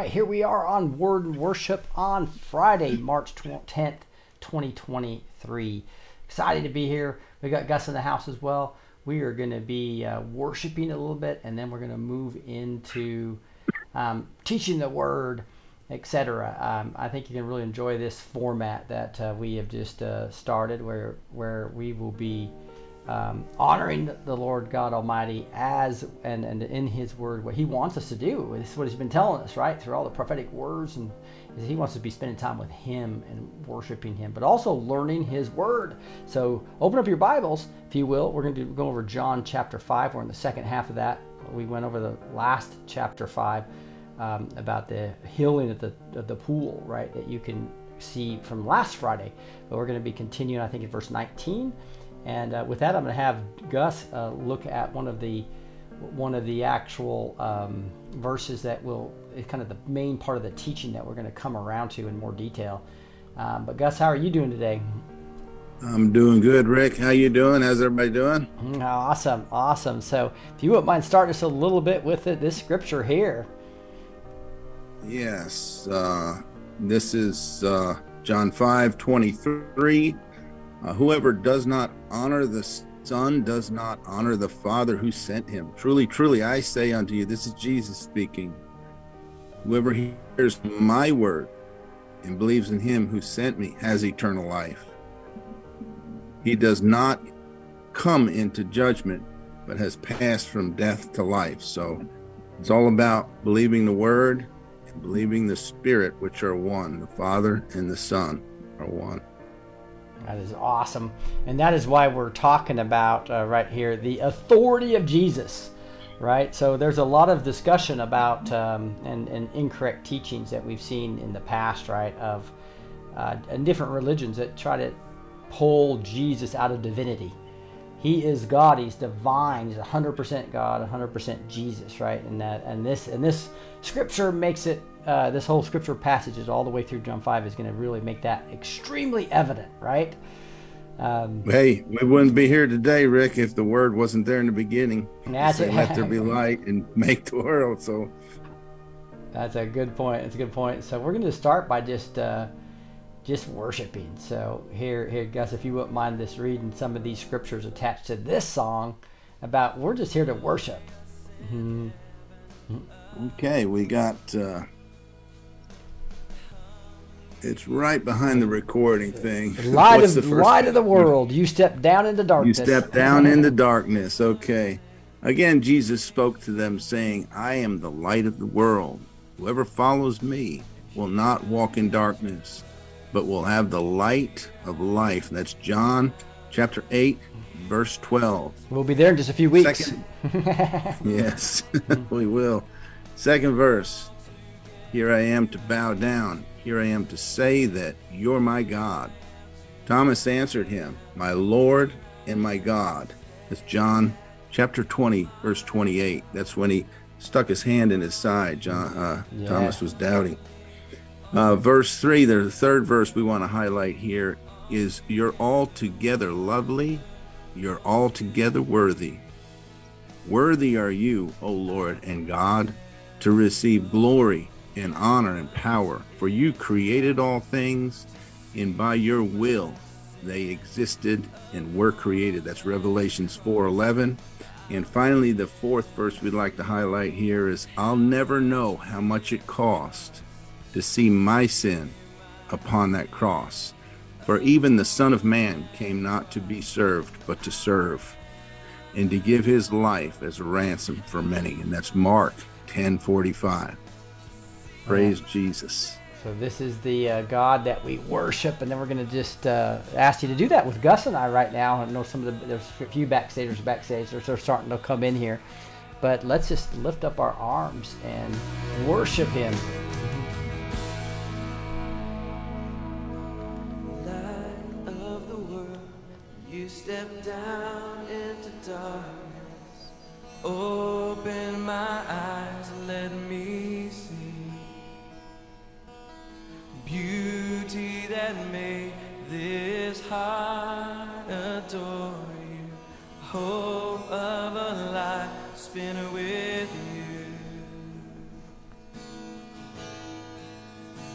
Right, here we are on Word Worship on Friday, March 10th, 2023. Excited to be here. We got Gus in the house as well. We are going to be uh, worshiping a little bit, and then we're going to move into um, teaching the Word, etc. Um, I think you can really enjoy this format that uh, we have just uh, started, where where we will be um, honoring the Lord God Almighty as and, and in His Word what He wants us to do. This is what He's been telling us, right, through all the prophetic words, and He wants us to be spending time with Him and worshiping Him, but also learning His Word. So open up your Bibles, if you will. We're going to go over John chapter five. We're in the second half of that. We went over the last chapter five um, about the healing at the of the pool, right, that you can see from last Friday. But we're going to be continuing, I think, in verse 19. And uh, with that, I'm going to have Gus uh, look at one of the one of the actual um, verses that will is kind of the main part of the teaching that we're going to come around to in more detail. Um, but Gus, how are you doing today? I'm doing good, Rick. How you doing? How's everybody doing? Mm, Awesome, awesome. So, if you wouldn't mind starting us a little bit with it, this scripture here. Yes. Uh, this is uh, John 5 23. Uh, whoever does not honor the Son does not honor the Father who sent him. Truly, truly, I say unto you, this is Jesus speaking. Whoever hears my word and believes in him who sent me has eternal life. He does not come into judgment, but has passed from death to life. So it's all about believing the word and believing the spirit, which are one. The Father and the Son are one. That is awesome. And that is why we're talking about uh, right here the authority of Jesus, right? So there's a lot of discussion about um, and, and incorrect teachings that we've seen in the past, right? Of uh, and different religions that try to pull Jesus out of divinity. He is God. He's divine. He's 100% God, 100% Jesus, right? And that and this and this scripture makes it. Uh, this whole scripture passages all the way through John 5 is going to really make that extremely evident, right? Um, Hey, we wouldn't be here today, Rick, if the word wasn't there in the beginning. That's Say. Let there be light and make the world. So That's a good point. It's a good point. So we're going to start by just uh, just worshiping. So here, here, Gus, if you wouldn't mind this reading some of these scriptures attached to this song about we're just here to worship. Mhm. okay, we got uh it's right behind the recording thing. Light of the light of the world, you step down into darkness. You step down into darkness. Okay. Again, Jesus spoke to them, saying, I am the light of the world. Whoever follows me will not walk in darkness, but will have the light of life. That's John chapter 8, verse 12. We'll be there in just a few weeks. Second- Yes, we will. Second verse Here I am to bow down. Here I am to say that you're my God. Thomas answered him, My Lord and my God. That's John chapter 20, verse 28. That's when he stuck his hand in his side. John uh, Yeah. Thomas was doubting. Uh, verse 3, the third verse we want to highlight here is You're altogether lovely, you're altogether worthy. Worthy are you, O Lord and God, to receive glory and honor and power, for you created all things, and by your will they existed and were created. That's Revelations 4:11. And finally, the fourth verse we'd like to highlight here is I'll never know how much it cost to see my sin upon that cross. For even the Son of Man came not to be served, but to serve, and to give his life as a ransom for many. And that's Mark 10:45. Praise Jesus. So this is the uh, God that we worship, and then we're going to just uh, ask you to do that with Gus and I right now. I know some of the there's a few backstagers backstage they're, they're starting to come in here, but let's just lift up our arms and worship Him. Darkness. Open my eyes let me see beauty that made this heart adore you. Hope of a life spent with you.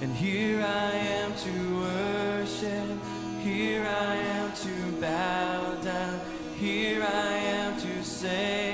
And here I am to worship, here I am to bow down, here I am say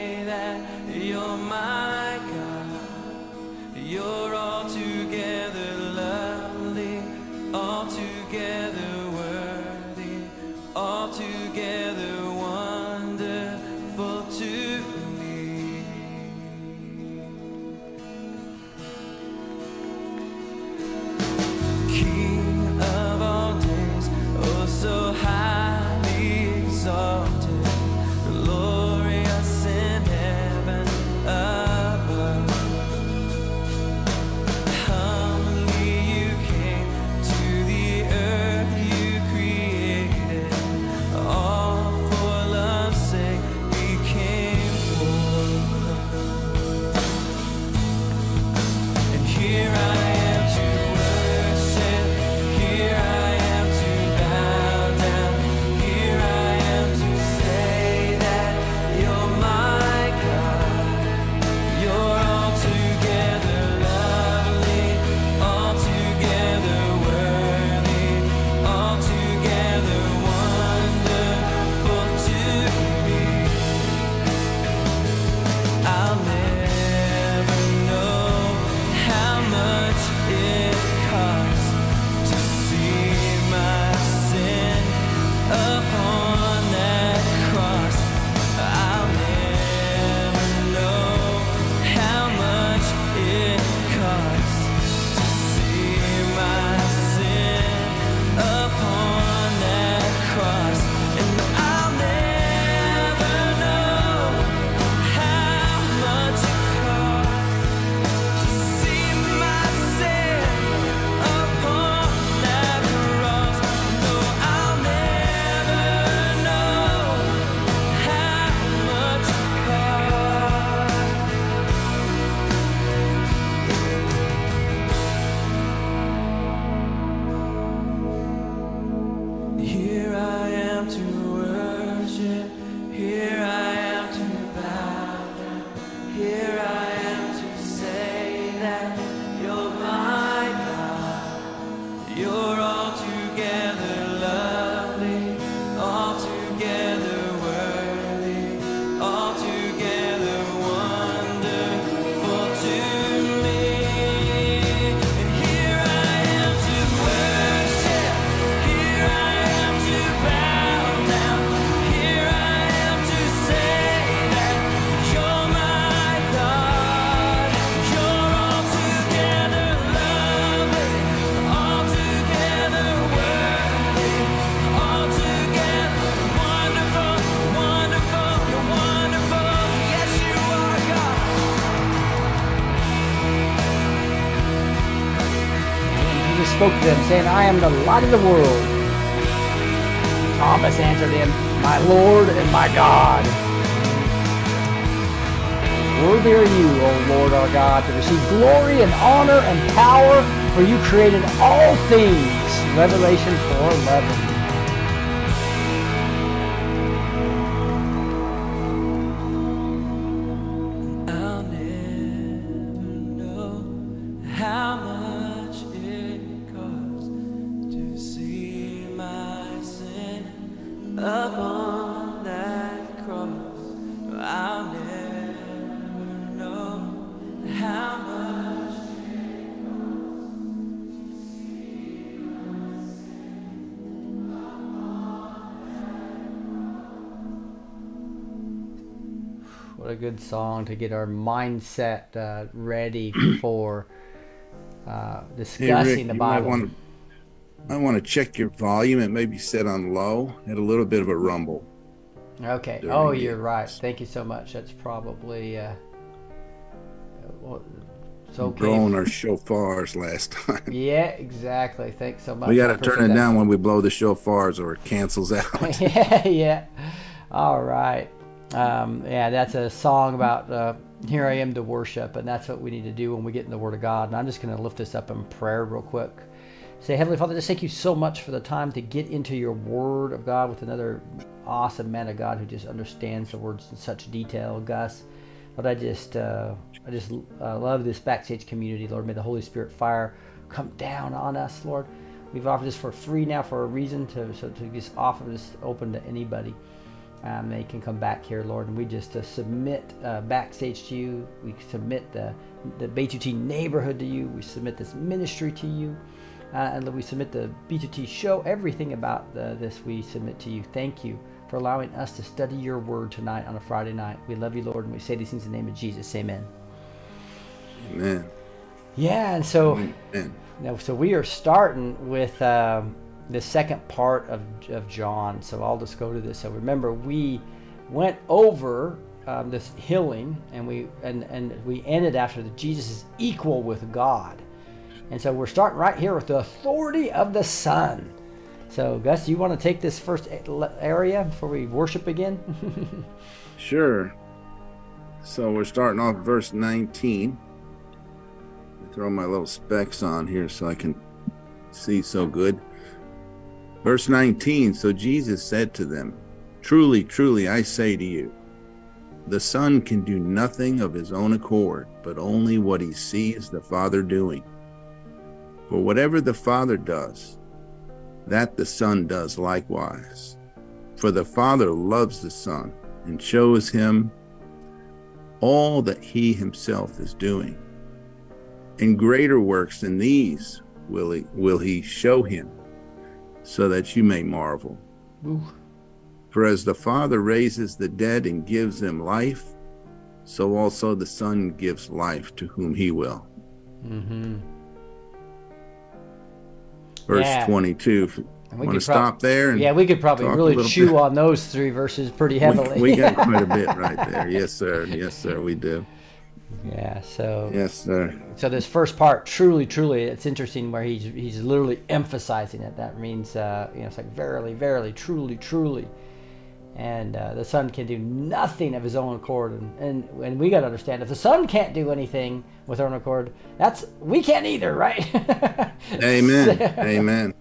the light of the world. Thomas answered him, My Lord and my God. Worthy are you, O Lord our God, to receive glory and honor and power, for you created all things. Revelation 4 11. What a good song to get our mindset uh, ready for uh, Hey, discussing Rick, the might Bible. want to. I want to check your volume. It may be set on low. Had a little bit of a rumble. Okay. Oh, you're right. Thank you so much. That's probably uh, well, it's okay. Blowing our shofars last time. Yeah, exactly. Thanks so much. We got to turn it that. down when we blow the shofars, or it cancels out. yeah, yeah. All right. Um, yeah, that's a song about uh, here I am to worship, and that's what we need to do when we get in the Word of God. And I'm just going to lift this up in prayer real quick. Say, Heavenly Father, just thank you so much for the time to get into your Word of God with another awesome man of God who just understands the words in such detail, Gus. But I just, uh, I just uh, love this backstage community, Lord. May the Holy Spirit fire come down on us, Lord. We've offered this for free now for a reason to so to just offer this open to anybody. Um, they can come back here, Lord, and we just uh, submit uh, backstage to you. We submit the the B2T neighborhood to you. We submit this ministry to you, uh, and we submit the B2T show. Everything about the, this we submit to you. Thank you for allowing us to study your word tonight on a Friday night. We love you, Lord, and we say these things in the name of Jesus. Amen. Amen. Yeah, and so. Amen. Now, so we are starting with um, the second part of, of John. So I'll just go to this. So remember, we went over um, this healing, and we and and we ended after that Jesus is equal with God, and so we're starting right here with the authority of the Son. So Gus, you want to take this first area before we worship again? Sure. So we're starting off verse 19. Throw my little specs on here so I can see so good. Verse 19 So Jesus said to them, Truly, truly, I say to you, the Son can do nothing of his own accord, but only what he sees the Father doing. For whatever the Father does, that the Son does likewise. For the Father loves the Son and shows him all that he himself is doing. And greater works than these will he, will he show him, so that you may marvel. Ooh. For as the Father raises the dead and gives them life, so also the Son gives life to whom he will. Mm-hmm. Verse Yeah. 22. And we Want to prob- stop there? and Yeah, we could probably really chew bit? on those three verses pretty we, heavily. we got quite a bit right there. Yes, sir. Yes, sir. We do. Yeah. So Yes, sir. so this first part truly truly it's interesting where he's he's literally emphasizing it that means uh, you know it's like verily verily truly truly and uh, the son can do nothing of his own accord and and, and we got to understand if the son can't do anything with their own accord that's we can't either right Amen. Amen.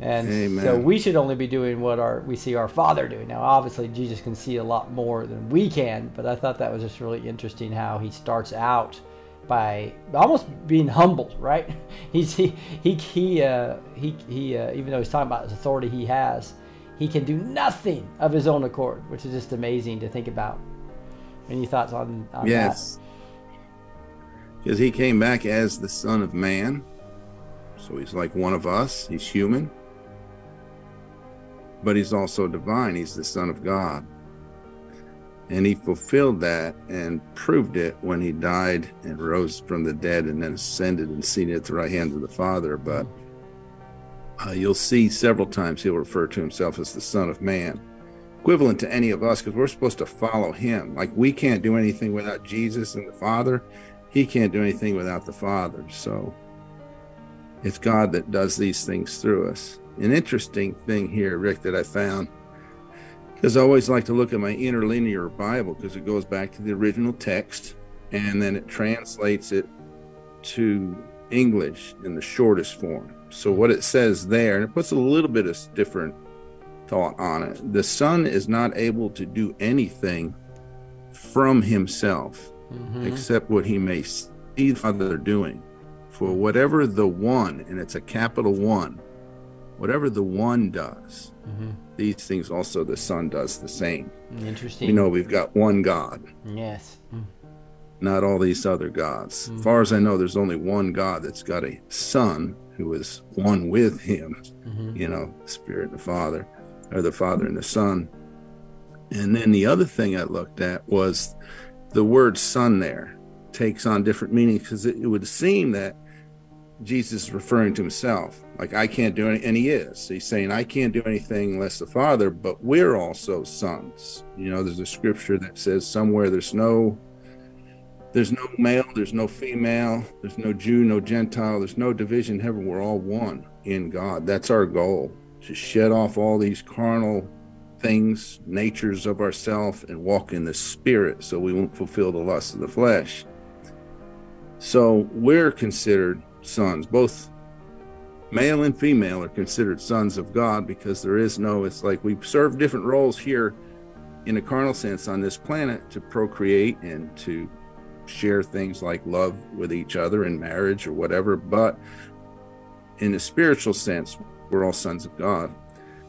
And Amen. so we should only be doing what our we see our father doing now obviously jesus can see a lot more than we can but i thought that was just really interesting how he starts out by almost being humble right he's he he he uh, he, he uh, even though he's talking about his authority he has he can do nothing of his own accord which is just amazing to think about any thoughts on, on Yes. Because he came back as the Son of Man. So he's like one of us. He's human. But he's also divine. He's the Son of God. And he fulfilled that and proved it when he died and rose from the dead and then ascended and seated at the right hand of the Father. But uh, you'll see several times he'll refer to himself as the Son of Man, equivalent to any of us, because we're supposed to follow him. Like we can't do anything without Jesus and the Father, he can't do anything without the Father. So it's God that does these things through us. An interesting thing here, Rick, that I found Because I always like to look at my interlinear Bible because it goes back to the original text and then it translates it to English in the shortest form. So what it says there, and it puts a little bit of different thought on it. The Son is not able to do anything from himself Mm-hmm. except what he may see the Father doing. For whatever the one, and it's a capital one, whatever the one does, Mm-hmm. these things also the Son does the same. Interesting. You know, we've got one God, Yes. Mm. not all these other gods. As far as I know, there's only one God that's got a Son who is one with him, Mm-hmm. you know, Spirit and the Father, or the Father and the Son. And then the other thing I looked at was the word son there takes on different meanings because it, it would seem that Jesus is referring to himself. Like, I can't do any, and he is. He's saying, I can't do anything unless the Father, but we're also sons. You know, there's a scripture that says somewhere there's no there's no male, there's no female, there's no Jew, no Gentile, there's no division in heaven. We're all one in God. That's our goal. To shed off all these carnal things, natures of ourself, and walk in the spirit so we won't fulfill the lust of the flesh. So we're considered sons. Both male and female are considered sons of God because there is no, it's like we serve different roles here in a carnal sense on this planet to procreate and to share things like love with each other in marriage or whatever. But in a spiritual sense, we're all sons of God,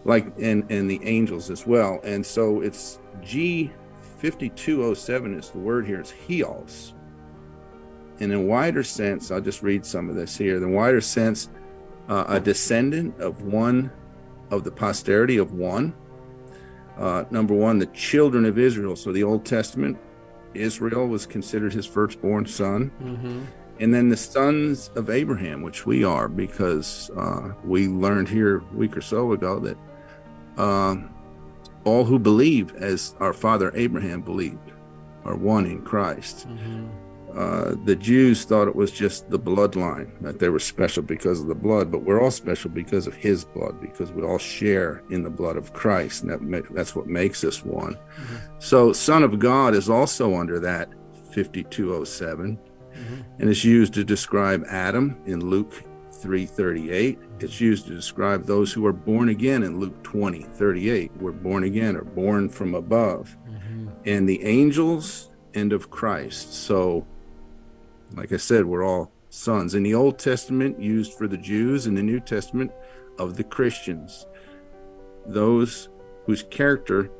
like and and the angels as well. And so it's G fifty two oh seven is the word here. It's huios. And in wider sense, I'll just read some of this here. The wider sense, uh, a descendant of one of the posterity of one. Uh, number one, the children of Israel. So the Old Testament, Israel was considered his firstborn son. Mm-hmm. And then the sons of Abraham, which we are, because uh, we learned here a week or so ago that um, all who believe as our father Abraham believed are one in Christ. Mm-hmm. Uh, the Jews thought it was just the bloodline, that they were special because of the blood, but we're all special because of his blood, because we all share in the blood of Christ. And that ma- that's what makes us one. Mm-hmm. So, Son of God is also under that 5207 mm-hmm. and it's used to describe Adam in Luke 3:38. It's used to describe those who are born again in Luke 20:38. We're born again or born from above. Mm-hmm. And the angels and of Christ. So like I said, we're all sons. In the Old Testament used for the Jews, in the New Testament of the Christians. Those whose character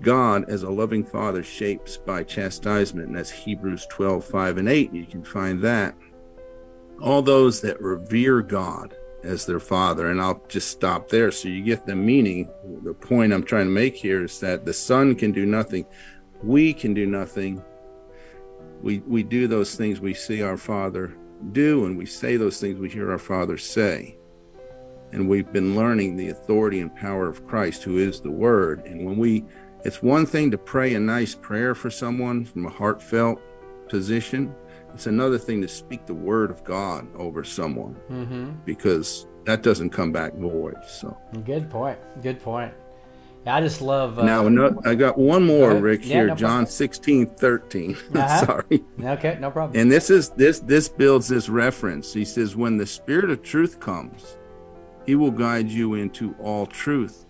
God as a loving father shapes by chastisement, and that's Hebrews 12, 5 and 8. You can find that. All those that revere God as their father, and I'll just stop there so you get the meaning. The point I'm trying to make here is that the son can do nothing, we can do nothing. We we do those things we see our father do, and we say those things we hear our father say. And we've been learning the authority and power of Christ, who is the word. And when we it's one thing to pray a nice prayer for someone from a heartfelt position. It's another thing to speak the word of God over someone Mm-hmm. because that doesn't come back void. So Good point. Good point. I just love. Uh, now ano- I got one more. Rick, Yeah, here, no John 16, 13. Uh-huh. Sorry. Okay, no problem. And this is this this builds this reference. He says, When the spirit of truth comes, he will guide you into all truth.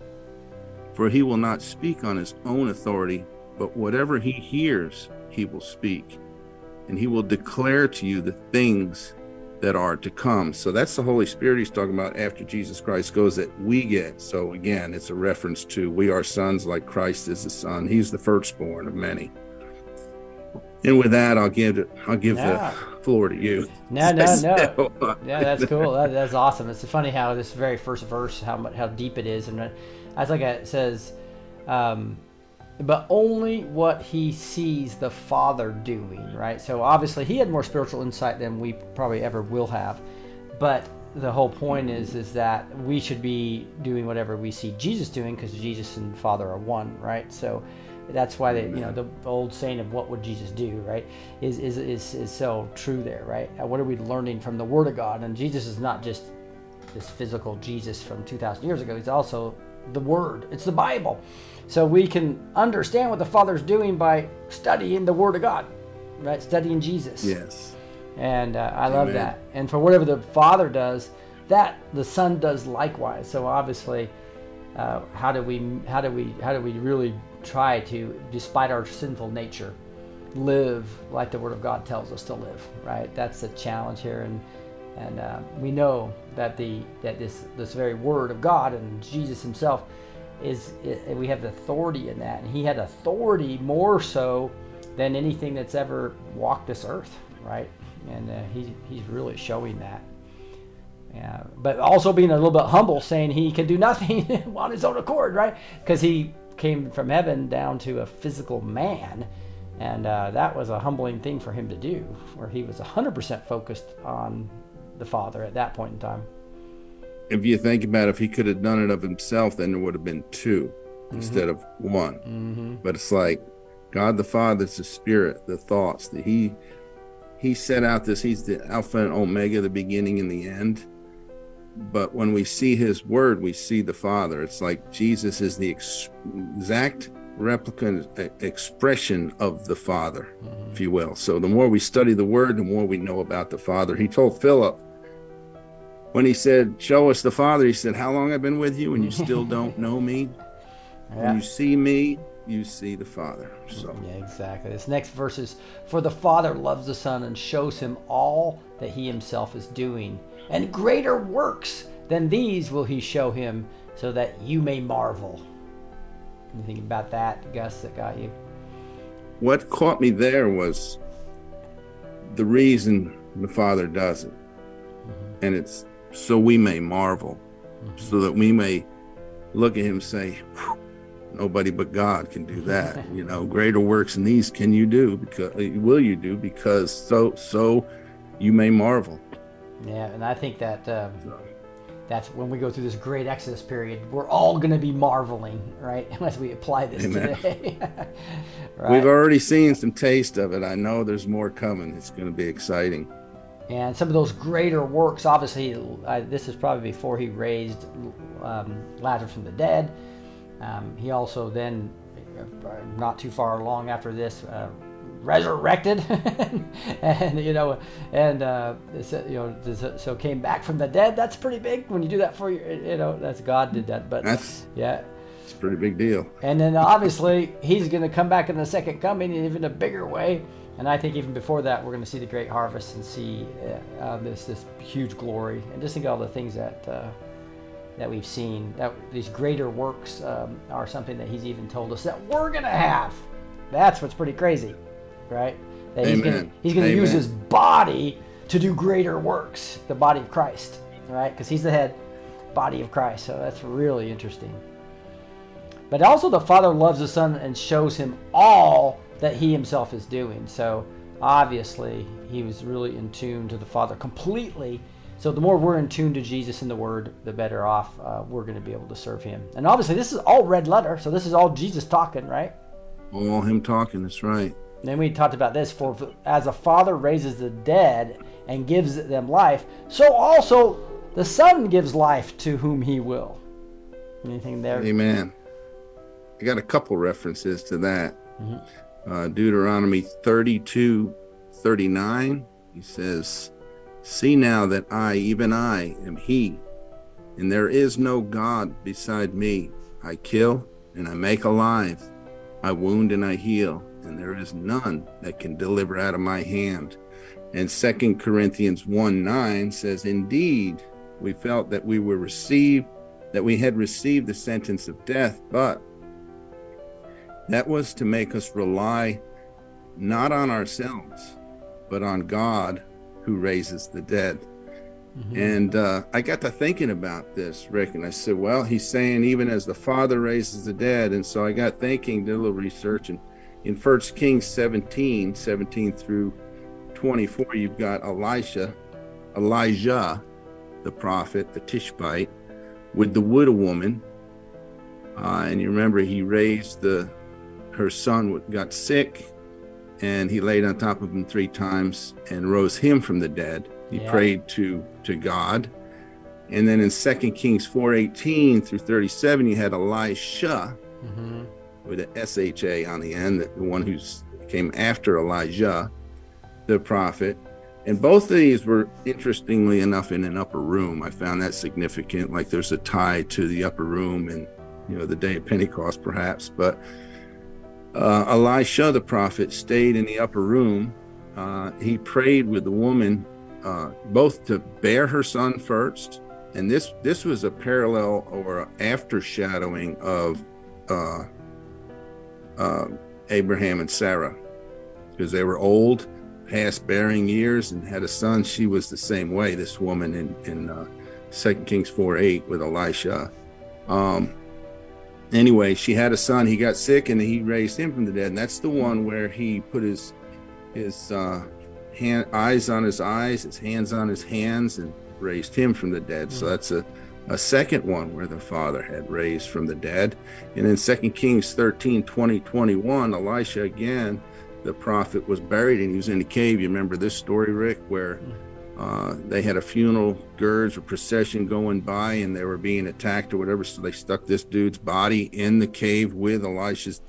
For he will not speak on his own authority, but whatever he hears, he will speak. And he will declare to you the things that are to come. So that's the Holy Spirit he's talking about after Jesus Christ goes that we get. So again, it's a reference to we are sons like Christ is the son. He's the firstborn of many. And with that, I'll give it. I'll give Yeah. the floor to you. No, no, no. So, Yeah, that's cool. That, that's awesome. It's funny how this very first verse, how how deep it is, and as like it says, um, but only what he sees the Father doing, right? So obviously he had more spiritual insight than we probably ever will have, but the whole point is is that we should be doing whatever we see Jesus doing because Jesus and Father are one, right? So that's why they, you know, the old saying of "What would Jesus do?" right, is is is, is so true there, right? What are we learning from the Word of God? And Jesus is not just this physical Jesus from two thousand years ago. He's also the Word. It's the Bible. So we can understand what the Father's doing by studying the Word of God, right? Studying Jesus. Yes. And uh, I love that. And for whatever the Father does, that the Son does likewise. So obviously, uh, how do we how do we how do we really try to, despite our sinful nature, live like the Word of God tells us to live? Right. That's the challenge here, and and uh, we know that the that this this very Word of God and Jesus Himself is, we have the authority in that, and He had authority more so than anything that's ever walked this earth, right? And uh, he, he's really showing that. Yeah, but also being a little bit humble, saying he can do nothing on his own accord, right? Because he came from heaven down to a physical man, and uh, that was a humbling thing for him to do, where he was 100% focused on the Father at that point in time. If you think about it, if he could have done it of himself, then there would have been 2 instead of one. Mm-hmm. But it's like God the Father is the spirit, the thoughts that He He set out this, He's the Alpha and Omega, the beginning and the end. But when we see His word, we see the Father. It's like Jesus is the ex- exact replica expression of the Father, if you will. So the more we study the word, the more we know about the Father. He told Philip when he said, Show us the Father, he said, How long I've been with you and you still don't know me? Yeah. When you see me, you see the Father. So Yeah, exactly. This next verse is For the Father loves the Son and shows him all that he himself is doing. And greater works than these will he show him, so that you may marvel. Anything about that, Gus, that got you? what caught me there was the reason the Father does it. Mm-hmm. And it's so we may marvel, so that we may look at him and say, Nobody but God can do that. you know, greater works than these can you do because will you do because so so you may marvel. Yeah, and I think that um, that's when we go through this great Exodus period, we're all going to be marveling, right? As we apply this Amen. today. right? We've already seen some taste of it. I know there's more coming. It's going to be exciting. And some of those greater works, obviously, uh, this is probably before he raised um, Lazarus from the dead. Um, he also then, uh, not too far along after this, uh, resurrected, and you know, and uh, so, you know, so- so came back from the dead. That's pretty big when you do that for your, you know, that's God did that. But That's yeah, it's a pretty big deal. and then obviously he's going to come back in the second coming in even a bigger way. And I think even before that, we're going to see the great harvest and see uh, uh, this this huge glory. And just think of all the things that uh, that we've seen. That these greater works um, are something that he's even told us that we're going to have. That's what's pretty crazy, right? That he's going he's going to use his body to do greater works, the body of Christ, right? Because he's the head, body of Christ. So that's really interesting. But also, the Father loves the Son and shows him all that he himself is doing. So, obviously, he was really in tune to the Father completely. So, the more we're in tune to Jesus and the Word, the better off uh, we're going to be able to serve him. And obviously, this is all red letter. So, this is all Jesus talking, right? All him talking. That's right. Then we talked about this for as a father raises the dead and gives them life, so also the Son gives life to whom he will. Anything there? Amen. I got a couple references to that. Uh, Deuteronomy 32 39, he says, See now that I, even I, am He, and there is no God beside me. I kill and I make alive, I wound and I heal, and there is none that can deliver out of my hand. And Second Corinthians 1 9 says, Indeed, we felt that we were received, that we had received the sentence of death, but that was to make us rely not on ourselves, but on God who raises the dead. And uh, I got to thinking about this, Rick, and I said, well, he's saying even as the Father raises the dead. And so I got thinking, did a little research, and in First Kings 17, 17 through 24, you've got Elisha, Elijah, the prophet, the Tishbite, with the widow woman. Uh, and you remember he raised the her son got sick and he laid on top of him three times and rose him from the dead he Yeah. prayed to to god And then in 2 Kings 4:18 through 37, you had Elisha Mm-hmm. with an S-H-A on the end, the one who came after Elijah, the prophet. And both of these were interestingly enough in an upper room. I found that significant. Like there's a tie to the upper room and you know the day of Pentecost, perhaps. But uh, Elisha, the prophet, stayed in the upper room. Uh, he prayed with the woman, uh, both to bear her son first, and this this was a parallel or after shadowing of uh, uh, Abraham and Sarah, because they were old, past bearing years, and had a son. She was the same way. This woman in in uh, Second Kings four eight with Elisha. Um, anyway, she had a son. He got sick, and he raised him from the dead. And that's the one where he put his his uh, hand, eyes on his eyes, his hands on his hands, and raised him from the dead. So that's a a second one where the father had raised from the dead. And in 2 Kings 13 20 21, Elisha again, the prophet, was buried and he was in a cave. You remember this story, Rick, where uh, they had a funeral dirge or procession going by and they were being attacked or whatever. So they stuck this dude's body in the cave with Elisha's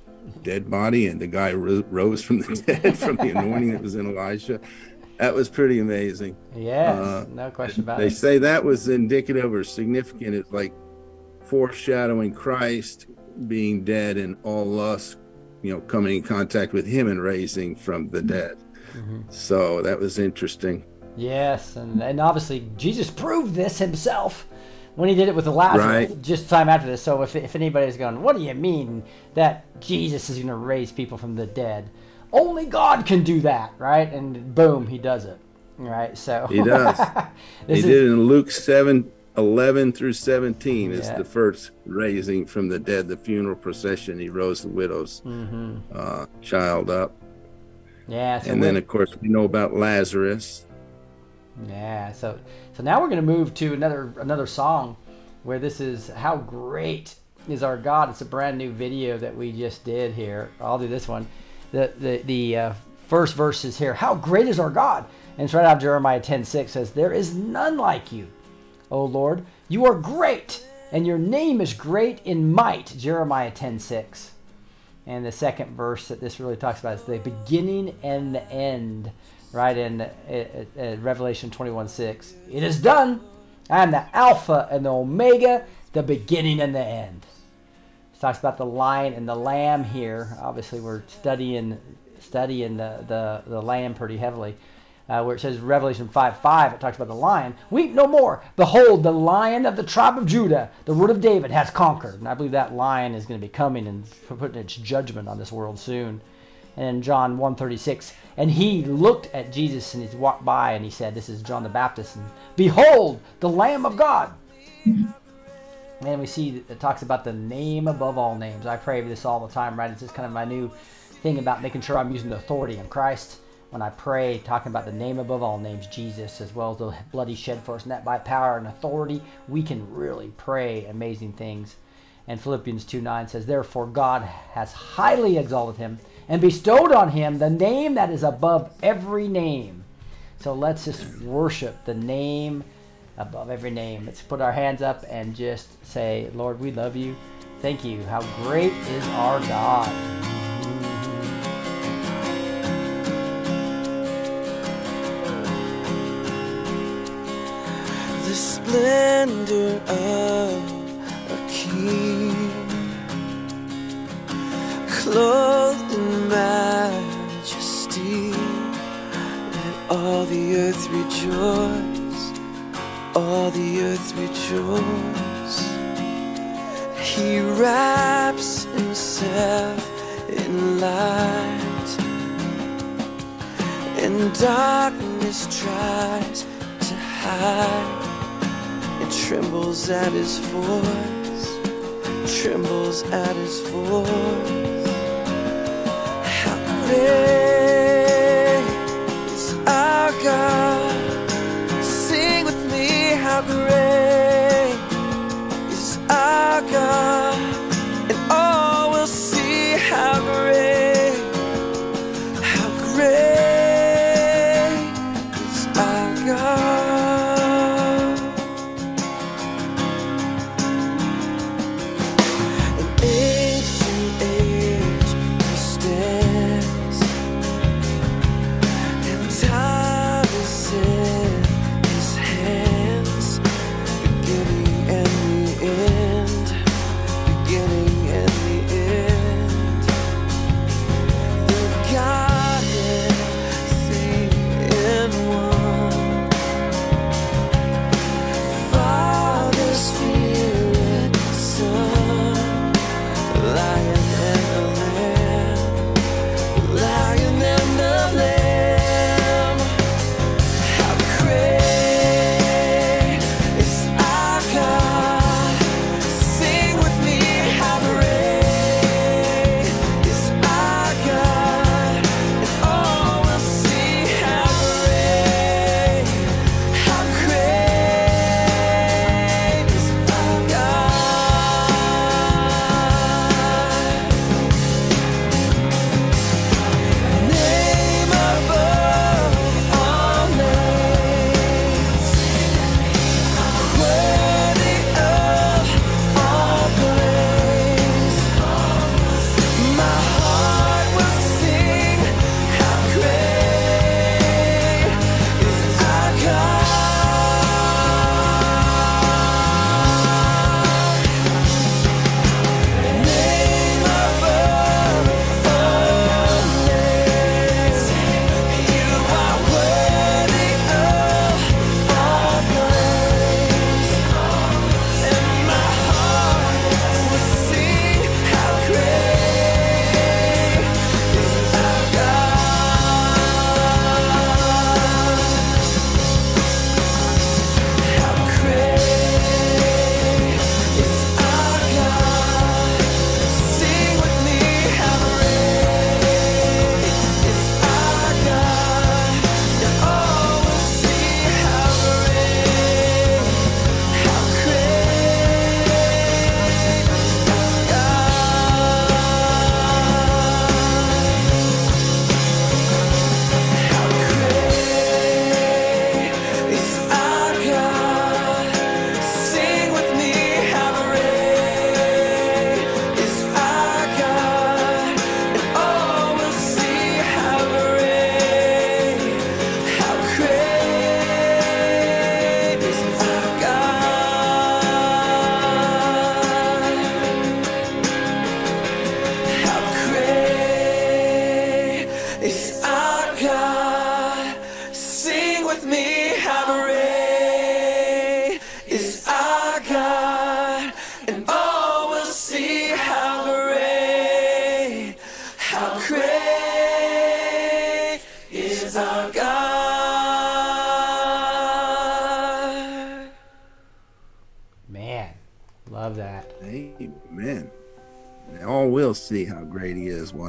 dead body, and the guy ro- rose from the dead from the anointing that was in Elisha. That was pretty amazing. Yes, Uh, no question about They it. They say that was indicative or significant. It's like foreshadowing Christ being dead and all us, you know, coming in contact with him and raising from the dead. Mm-hmm. So that was interesting. Yes, and, and obviously Jesus proved this himself when he did it with the Lazarus Right. just time after this. So if, if anybody's going, what do you mean that Jesus is going to raise people from the dead? Only God can do that, right? And boom, he does it, right? So He does. he is, did it in Luke 7 11 through 17 is Yeah. the first raising from the dead, the funeral procession. He rose the widow's Mhm. uh, child up. Yeah, and then, of course, we know about Lazarus. Yeah, so so now we're gonna move to another another song where this is how great is our God. It's a brand new video that we just did here. I'll do this one. The the the uh, first verse is here. How great is our God? And it's right out of Jeremiah 10 6 says, There is none like you, O Lord. You are great, and your name is great in might. Jeremiah 10 6. And the second verse that this really talks about is the beginning and the end, right in uh, uh, Revelation 21 6. It is done. I am the Alpha and the Omega, the beginning and the end. It talks about the lion and the lamb here. Obviously, we're studying studying the, the, the lamb pretty heavily. Uh, where it says Revelation 5 5, it talks about the lion. Weep no more. Behold, the lion of the tribe of Judah, the root of David, has conquered. And I believe that lion is going to be coming and putting its judgment on this world soon. And in John 136, and he looked at Jesus and he walked by and he said, This is John the Baptist, and behold, the Lamb of God. And we see that it talks about the name above all names. I pray this all the time, right? It's just kind of my new thing about making sure I'm using the authority in Christ when I pray, talking about the name above all names, Jesus, as well as the blood he shed for us. And that by power and authority, we can really pray amazing things. And Philippians 2 9 says, Therefore God has highly exalted him and bestowed on him the name that is above every name. So let's just worship the name above every name. Let's put our hands up and just say, Lord, we love you. Thank you. How great is our God. the splendor of a king, clothed in majesty. Let all the earth rejoice, all the earth rejoice. He wraps himself in light, and darkness tries to hide It trembles at his voice, trembles at his voice. How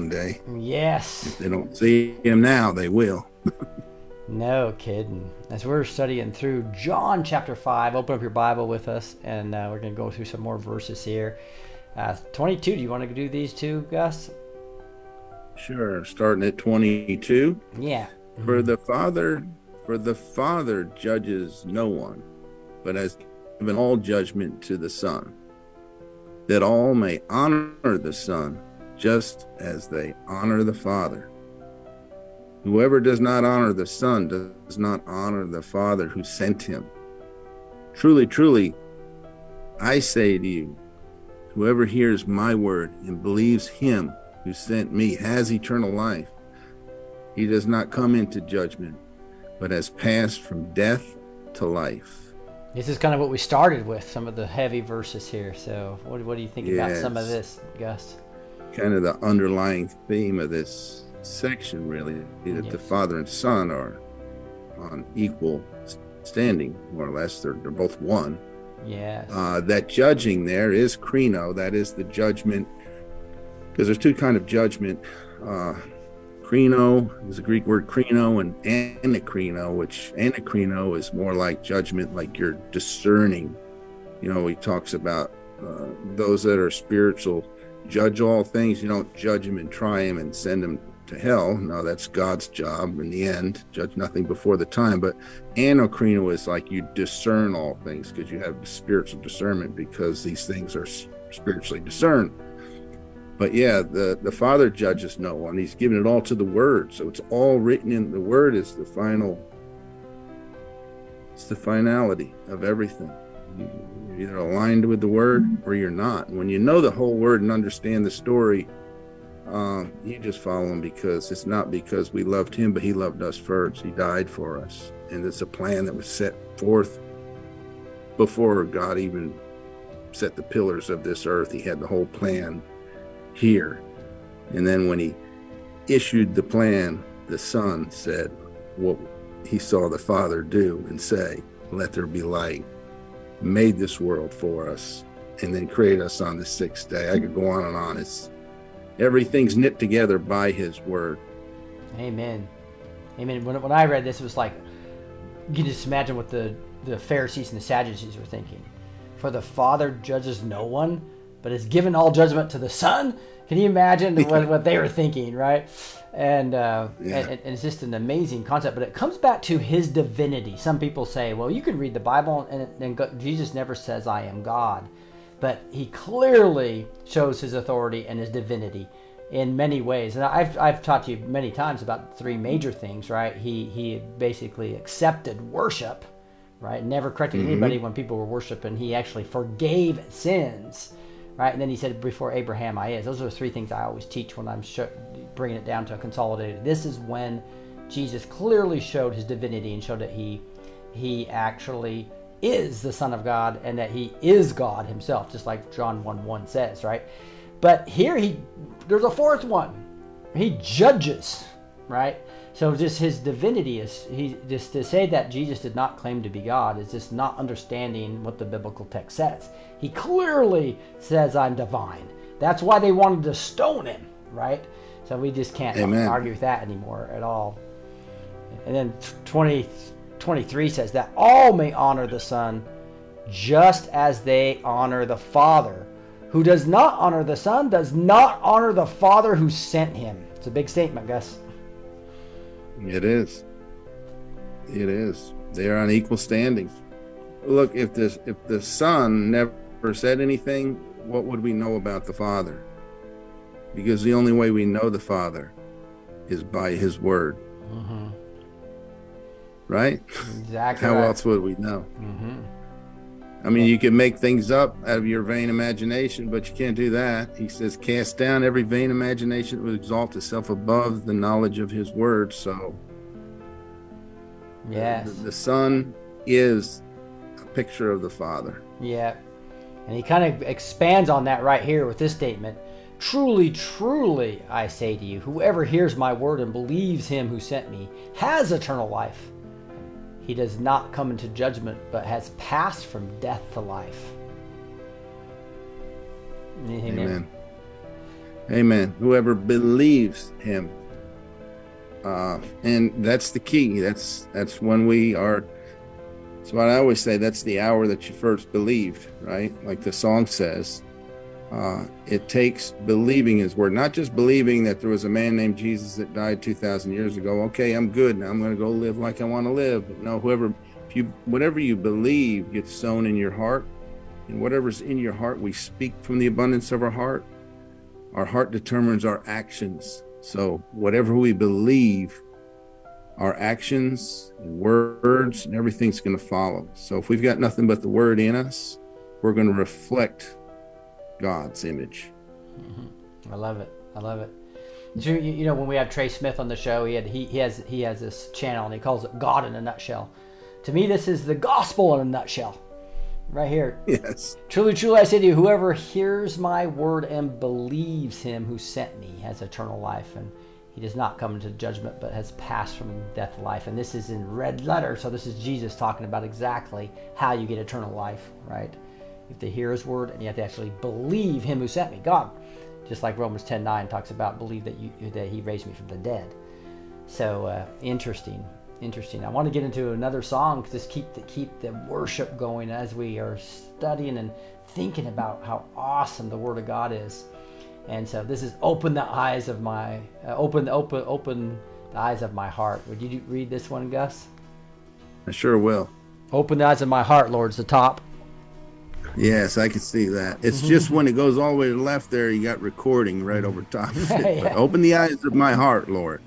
one day. Yes. If they don't see him now, they will. No kidding. As we're studying through John chapter 5, open up your Bible with us, and uh, we're going to go through some more verses here. Uh, 22, do you want to do these two, Gus? Sure. Starting at 22. Yeah. For the Father, for the Father judges no one, but has given all judgment to the Son, that all may honor the Son just as they honor the Father. Whoever does not honor the Son does not honor the Father who sent him. Truly, truly, I say to you, whoever hears my word and believes him who sent me has eternal life. He does not come into judgment, but has passed from death to life. This is kind of what we started with, some of the heavy verses here. So, what, what do you think about some of this, Gus? Kind of the underlying theme of this section, really, that the Father and Son are on equal standing, more or less. They're, they're both one. Yes. Uh, that judging there is krino, that is the judgment, because there's two kind of judgment. Uh, krino is the Greek word krino, and anakrino, which anakrino is more like judgment, like you're discerning. You know, he talks about uh, those that are spiritual judge all things. You don't judge them and try them and send them to hell. No, that's God's job in the end. Judge nothing before the time. But anakrino is like you discern all things because you have spiritual discernment because these things are spiritually discerned. But yeah, the the Father judges no one. He's given it all to the Word, so it's all written in the Word. Is the final. It's the finality of everything. You- You're either aligned with the Word or you're not. When you know the whole Word and understand the story, um, you just follow Him because it's not because we loved Him, but He loved us first. He died for us, and it's a plan that was set forth before God even set the pillars of this earth. He had the whole plan here. And then when he issued the plan, the Son said what he saw the Father do and say, Let there be light, made this world for us, and then create us on the sixth day. I could go on and on. It's everything's knit together by his word. Amen. Amen. When, when I read this, it was like, you can just imagine what the, the Pharisees and the Sadducees were thinking. For the Father judges no one, but has given all judgment to the Son. Can you imagine what, what they were thinking, right? And, uh, Yeah. and, and it's just an amazing concept. But it comes back to his divinity. Some people say, well, you can read the Bible and, and go, Jesus never says, I am God. But he clearly shows his authority and his divinity in many ways. And I've, I've taught to you many times about three major things, right? He, he basically accepted worship, right? Never corrected anybody when people were worshiping. He actually forgave sins, right? And then he said, before Abraham, I is. Those are the three things I always teach when I'm sho- bringing it down to a consolidated. This is when Jesus clearly showed his divinity and showed that he, he actually is the Son of God and that he is God himself, just like John 1 1 says, right? But here he there's a fourth one. He judges, right? So just his divinity is he just to say that Jesus did not claim to be God is just not understanding what the biblical text says. He clearly says I'm divine. That's why they wanted to stone him, right? So we just can't Amen. argue with that anymore at all. And then 20, 23 says that all may honor the Son just as they honor the Father. Who does not honor the Son does not honor the Father who sent him. It's a big statement, Gus. It is. It is. They are on equal standing. Look, if this if the Son never said anything, what would we know about the Father? Because the only way we know the Father is by His Word. Right? Exactly. How right. else would we know? Mhm. I mean, you can make things up out of your vain imagination, but you can't do that. He says, cast down every vain imagination that would exalt itself above the knowledge of his word. So, Yes. The, the Son is a picture of the Father. Yeah. And he kind of expands on that right here with this statement Truly, truly, I say to you, whoever hears my word and believes him who sent me has eternal life. He does not come into judgment, but has passed from death to life. Anything there? Amen. Amen. Whoever believes him. Uh, and that's the key. That's that's when we are what I always say, that's the hour that you first believed, right? Like the song says. Uh, it takes believing his word, not just believing that there was a man named Jesus that died 2,000 years ago. Okay, I'm good now. I'm going to go live like I want to live. But no, whoever, if you, whatever you believe gets sown in your heart, and whatever's in your heart, we speak from the abundance of our heart. Our heart determines our actions. So whatever we believe, our actions words and everything's going to follow. So if we've got nothing but the word in us, we're going to reflect God's image. Mm-hmm. I love it. I love it. You, you know, when we have Trey Smith on the show, he had he, he has he has this channel and he calls it God in a nutshell. To me, this is the gospel in a nutshell, right here. Yes. Truly, truly, I say to you, whoever hears my word and believes him who sent me has eternal life, and he does not come into judgment, but has passed from death to life. And this is in red letter, so this is Jesus talking about exactly how you get eternal life, right? You have to hear his word, and you have to actually believe him who sent me, God. Just like Romans 10 9 talks about, believe that, you, that he raised me from the dead. So uh, interesting, interesting. I want to get into another song, just keep the, keep the worship going as we are studying and thinking about how awesome the Word of God is. And so this is open the eyes of my uh, open open open the eyes of my heart. Would you read this one, Gus? I sure will. Open the eyes of my heart, Lord's the top. Yes, I can see that. It's Mm-hmm. just when it goes all the way to the left there, you got recording right over top of it. Yeah. But open the eyes of my heart, Lord.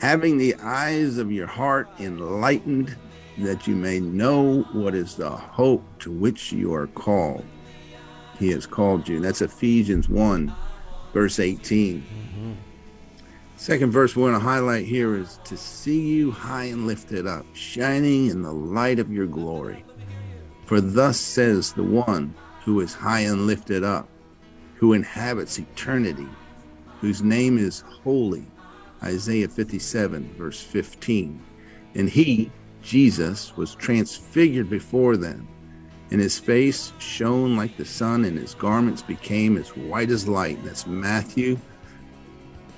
Having the eyes of your heart enlightened, that you may know what is the hope to which you are called. He has called you. That's Ephesians 1, verse 18. Mm-hmm. Second verse we want to highlight here is to see you high and lifted up, shining in the light of your glory. For thus says the one who is high and lifted up, who inhabits eternity, whose name is holy. Isaiah 57, verse 15. And he, Jesus, was transfigured before them, and his face shone like the sun, and his garments became as white as light. That's Matthew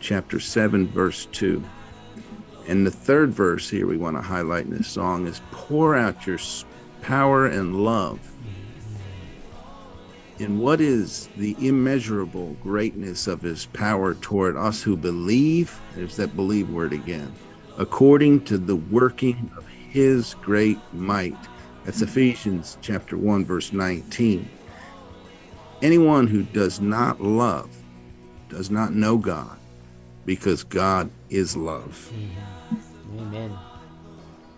chapter 7, verse 2. And the third verse here we want to highlight in this song is pour out your power and love. And what is the immeasurable greatness of his power toward us who believe? There's that believe word again. According to the working of his great might. That's Ephesians chapter 1, verse 19. Anyone who does not love does not know God because God is love. Amen.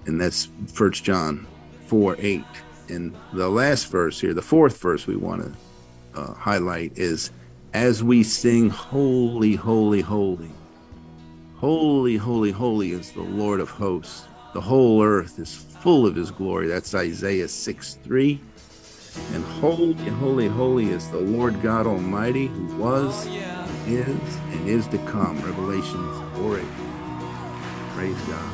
and that's First John 4 8. And the last verse here, the fourth verse we want to uh, highlight is as we sing, Holy, Holy, Holy. Holy, holy, holy is the Lord of hosts. The whole earth is full of his glory. That's Isaiah 6 3. And holy, holy, holy is the Lord God Almighty who was, is, and is to come. Revelations 4 8. Praise God.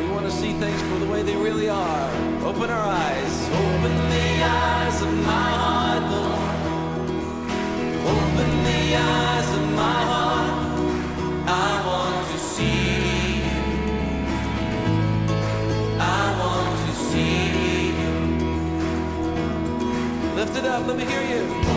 We want to see things for the way they really are. Open our eyes. Open the eyes of my heart, Lord. Open the eyes of my heart. I Lift it up. Let me hear you.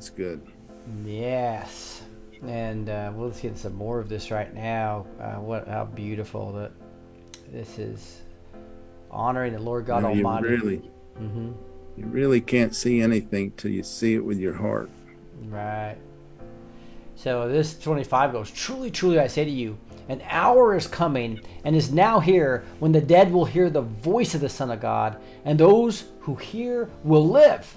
That's good. Yes. And uh, we'll just get some more of this right now. Uh, what how beautiful that this is honoring the Lord God No, you Almighty. really, hmm you really can't see anything till you see it with your heart. Right. So this 25 goes, Truly, truly, I say to you, an hour is coming and is now here when the dead will hear the voice of the Son of God, and those who hear will live.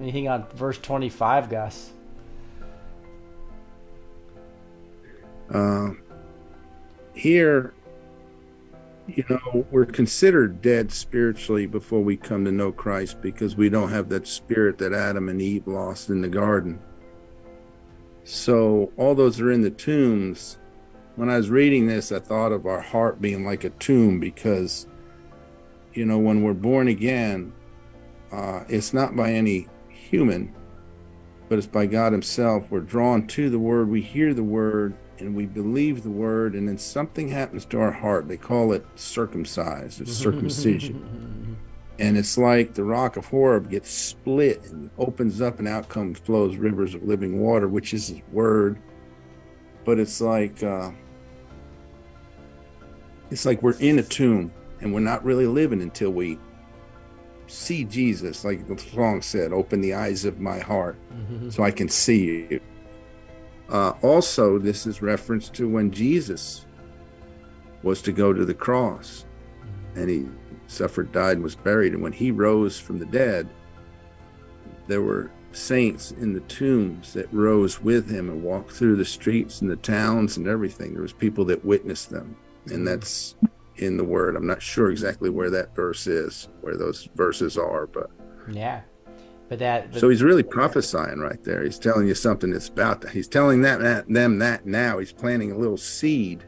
Anything on verse 25, Gus? Uh, here, you know, we're considered dead spiritually before we come to know Christ because we don't have that spirit that Adam and Eve lost in the garden. So, all those are in the tombs. When I was reading this, I thought of our heart being like a tomb because, you know, when we're born again, uh, it's not by any human, but it's by God Himself. We're drawn to the Word, we hear the Word, and we believe the Word, and then something happens to our heart. They call it circumcised, it's circumcision. and it's like the rock of Horeb gets split and opens up, and out comes flows rivers of living water, which is His Word. But it's like uh, it's like we're in a tomb, and we're not really living until we see Jesus, like the song said, open the eyes of my heart mm-hmm. so I can see you. Uh, also, this is reference to when Jesus was to go to the cross mm-hmm. and he suffered, died, and was buried. And when he rose from the dead, there were saints in the tombs that rose with him and walked through the streets and the towns and everything. There was people that witnessed them. And mm-hmm. that's in the word. I'm not sure exactly where that verse is, where those verses are, but Yeah. But that. But, so he's really prophesying right there. He's telling you something that's about to, he's telling that, that them that now. He's planting a little seed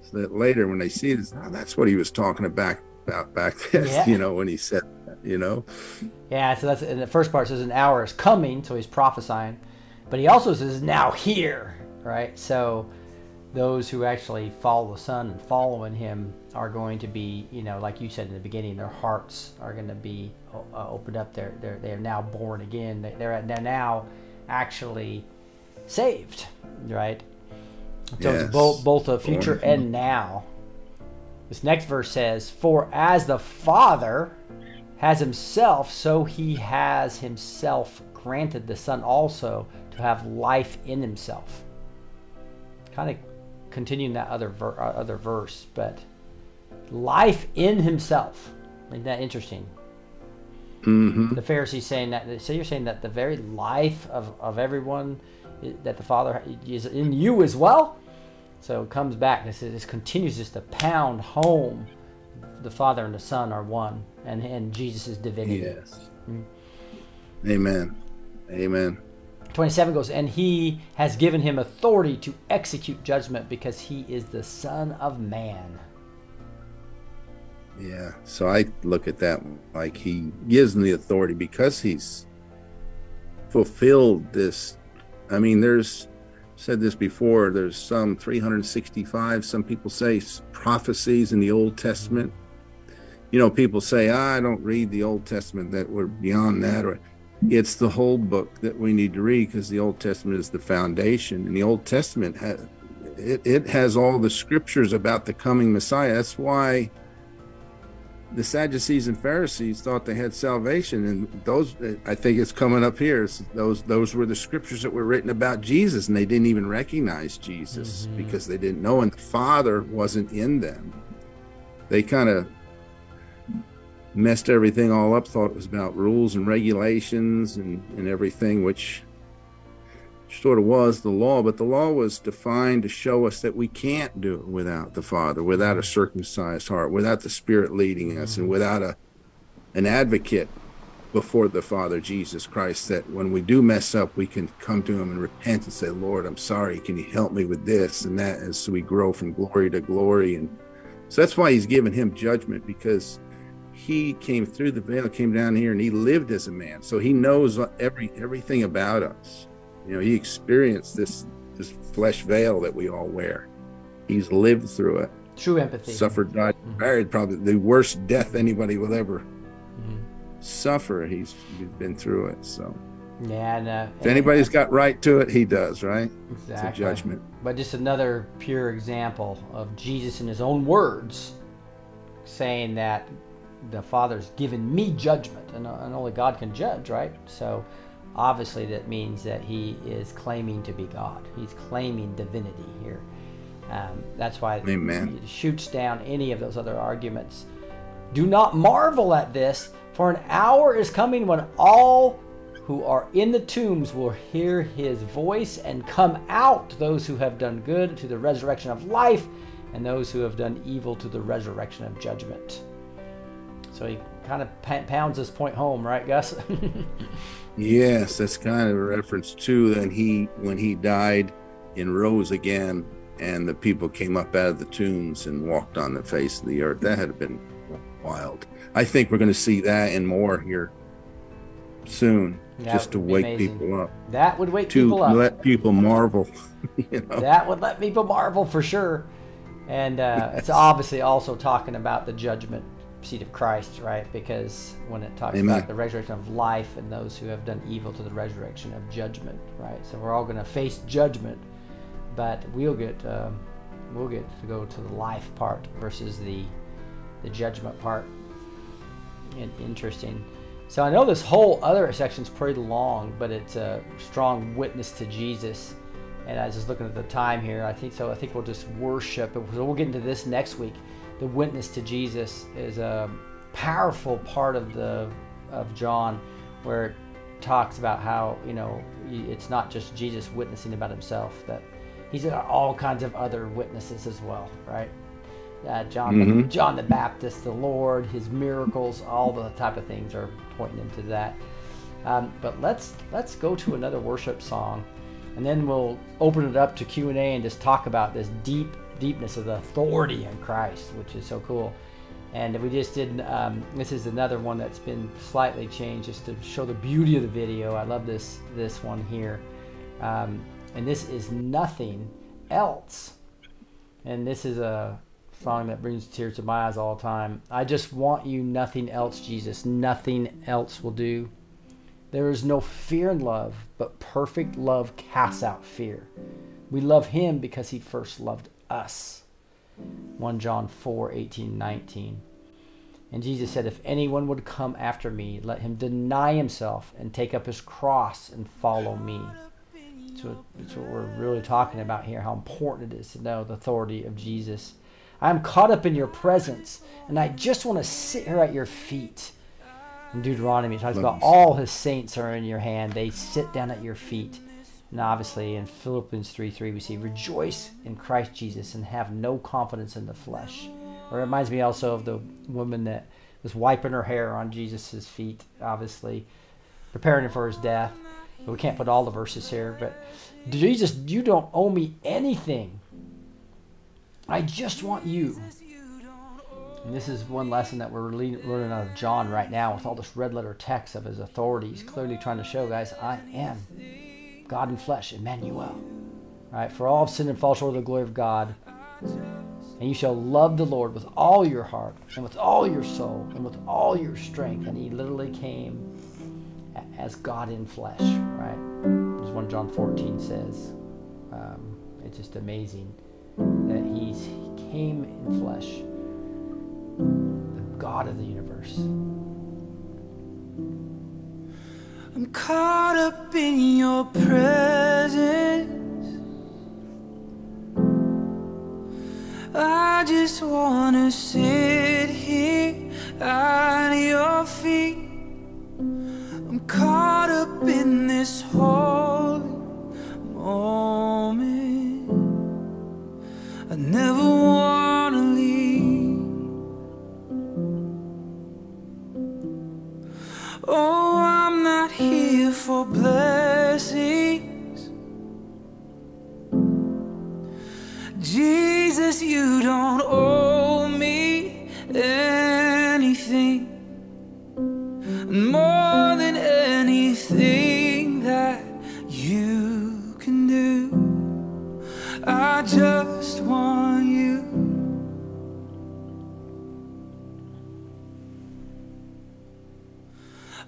so that later when they see this, oh, that's what he was talking about about back then, Yeah. you know, when he said that, you know. Yeah, so that's in the first part says an hour is coming, so he's prophesying. But he also says now here, right? So those who actually follow the Son and following him are going to be, you know, like you said in the beginning, their hearts are going to be uh, opened up. They're they're they're now born again. They- They're they're now actually saved, right? So Yes. it's both both a future Born and now. This next verse says, "For as the Father has himself, so he has himself granted the Son also to have life in himself." Kind of continuing that other ver- uh, other verse, but life in himself. Isn't that interesting? hmm The Pharisees saying that. So you're saying that the very life of, of everyone that the Father is in you as well. So it comes back. This is, this continues just to pound home. The Father and the Son are one, and and Jesus' divinity. Yes. Amen. Amen. 27 goes, and he has given him authority to execute judgment because he is the Son of Man. Yeah. So I look at that like he gives them the authority because he's fulfilled this. I mean, there's said this before. There's some 365. Some people say prophecies in the Old Testament. You know, people say, "Ah, "I don't read the Old Testament; that we're beyond that." Or it's the whole book that we need to read because the Old Testament is the foundation, and the Old Testament has it, it has all the scriptures about the coming Messiah. That's why the Sadducees and Pharisees thought they had salvation, and those I think it's coming up here. Those those were the scriptures that were written about Jesus, and they didn't even recognize Jesus Mhm. because they didn't know, and the Father wasn't in them. They kind of messed everything all up. Thought it was about rules and regulations and and everything, which sort of was the law, but the law was defined to show us that we can't do it without the Father, without a circumcised heart, without the Spirit leading us, and mm. without a an advocate before the Father, Jesus Christ, that when we do mess up, we can come to Him and repent and say, Lord, I'm sorry. Can you help me with this and that? As we grow from glory to glory. And so that's why He's given him judgment because he came through the veil, came down here, and he lived as a man. So he knows every everything about us. You know, he experienced this this flesh veil that we all wear. He's lived through it, True empathy. suffered, died, Mhm. buried, probably the worst death anybody will ever Mhm. suffer. He's, he's been through it. So Yeah, and, if anybody's got right to it, he does, right? Exactly. It's a judgment. But just another pure example of Jesus in his own words saying that the Father's given me judgment, and, and only God can judge, right? So obviously that means that he is claiming to be God. He's claiming divinity here. Um, that's why Amen. it shoots down any of those other arguments. Do not marvel at this, for an hour is coming when all who are in the tombs will hear his voice and come out, those who have done good to the resurrection of life, and those who have done evil to the resurrection of judgment. So he kind of pounds this point home, right, Gus? Yes, that's kind of a reference to then he when he died and rose again, and the people came up out of the tombs and walked on the face of the earth. That had been wild. I think we're going to see that and more here soon, That just to wake amazing. people up, that would wake to people up. let people marvel. you know, that would let people marvel for sure. And uh, it's obviously also talking about the judgment seat of Christ, right? Because when it talks Amen. about the resurrection of life and those who have done evil to the resurrection of judgment, right? So we're all going to face judgment, but we'll get um, we'll get to go to the life part versus the the judgment part. And interesting. So I know this whole other section is pretty long, but it's a strong witness to Jesus. And I was just looking at the time here. I think so. I think we'll just worship. So we'll get into this next week. The witness to Jesus is a powerful part of the of John, where it talks about how you know it's not just Jesus witnessing about himself. That he's got all kinds of other witnesses as well, right? Uh, John, Mhm. John the Baptist, the Lord, his miracles, all the type of things are pointing into that. Um, but let's let's go to another worship song, and then we'll open it up to Q and A and just talk about this deep deepness of the authority in Christ, which is so cool. And we just did. Um, this is another one that's been slightly changed just to show the beauty of the video. I love this this one here, um, and this is nothing else. And this is a song that brings tears to my eyes all the time. I just want you, nothing else, Jesus. Nothing else will do. There is no fear in love, but perfect love casts out fear. We love him because he first loved us. 1 John 4 18, 19. And Jesus said, If anyone would come after me, let him deny himself and take up his cross and follow me. So that's what we're really talking about here, how important it is to know the authority of Jesus. I am caught up in your presence, and I just want to sit here at your feet. In Deuteronomy, it talks about all his saints are in your hand. They sit down at your feet. And obviously in Philippians 3 3, we see, Rejoice in Christ Jesus and have no confidence in the flesh. Or it reminds me also of the woman that was wiping her hair on Jesus' feet, obviously, preparing him for his death. But we can't put all the verses here. But Jesus, you don't owe me anything. I just want you. And this is one lesson that we're learning out of John right now with all this red letter text of his authority. He's clearly trying to show, guys, I am God in flesh, Emmanuel. Right? For all have sinned and fall short of the glory of God. And you shall love the Lord with all your heart and with all your soul and with all your strength. And he literally came as God in flesh, right? As 1 John 14 says. Um, it's just amazing that he came in flesh, the God of the universe. I'm caught up in your presence. I just wanna sit here at your feet. I'm caught up in this holy moment. I never wanna leave. Oh, here for blessings. Jesus, you don't owe me anything more than anything that you can do. I just want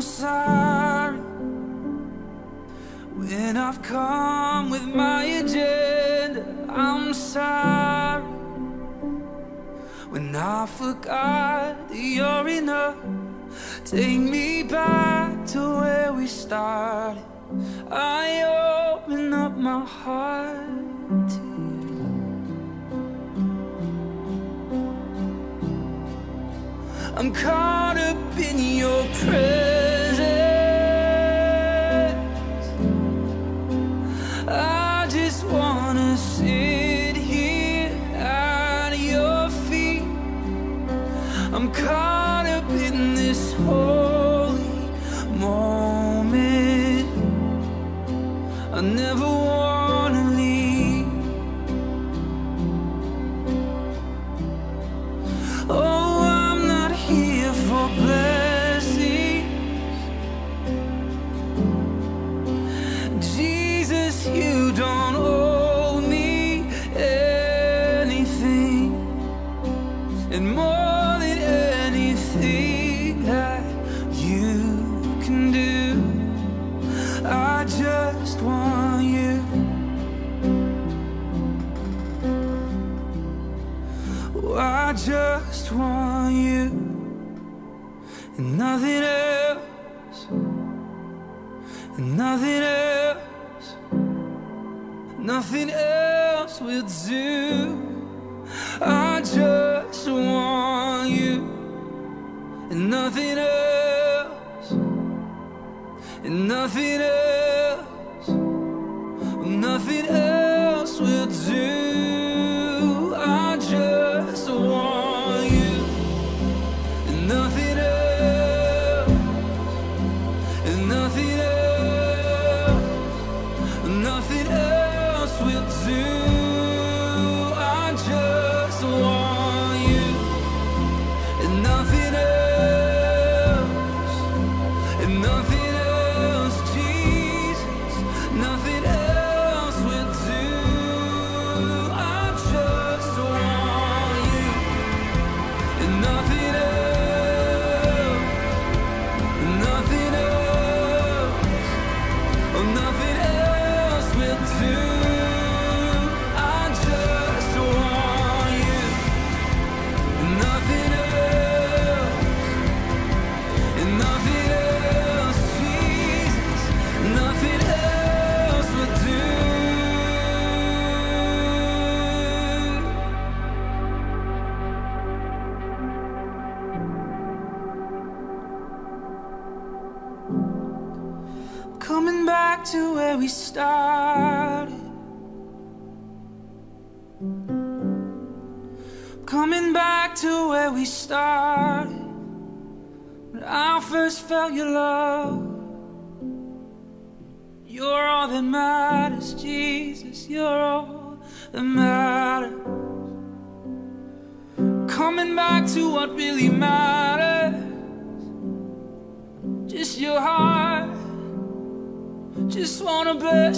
I'm sorry when I've come with my agenda. I'm sorry when I forgot that you're enough. Take me back to where we started. I open up my heart to you. I'm caught up in your presence.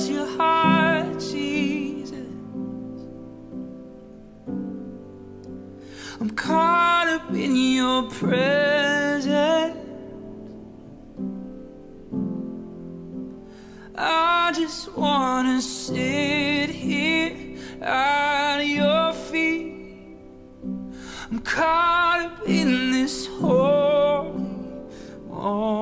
Your heart, Jesus. I'm caught up in your presence. I just wanna sit here at your feet. I'm caught up in this holy moment.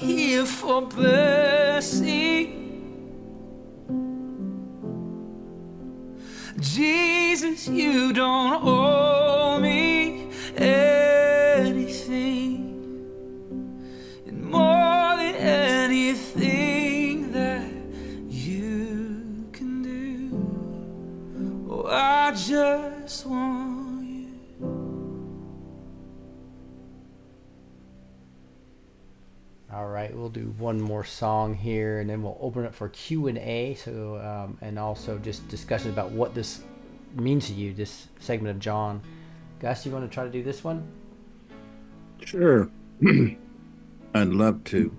Here for blessing. Jesus, you don't owe right, we'll do one more song here, and then we'll open it for Q and A. So, um, and also just discussion about what this means to you. This segment of John. Gus, you want to try to do this one? Sure. I'd love to.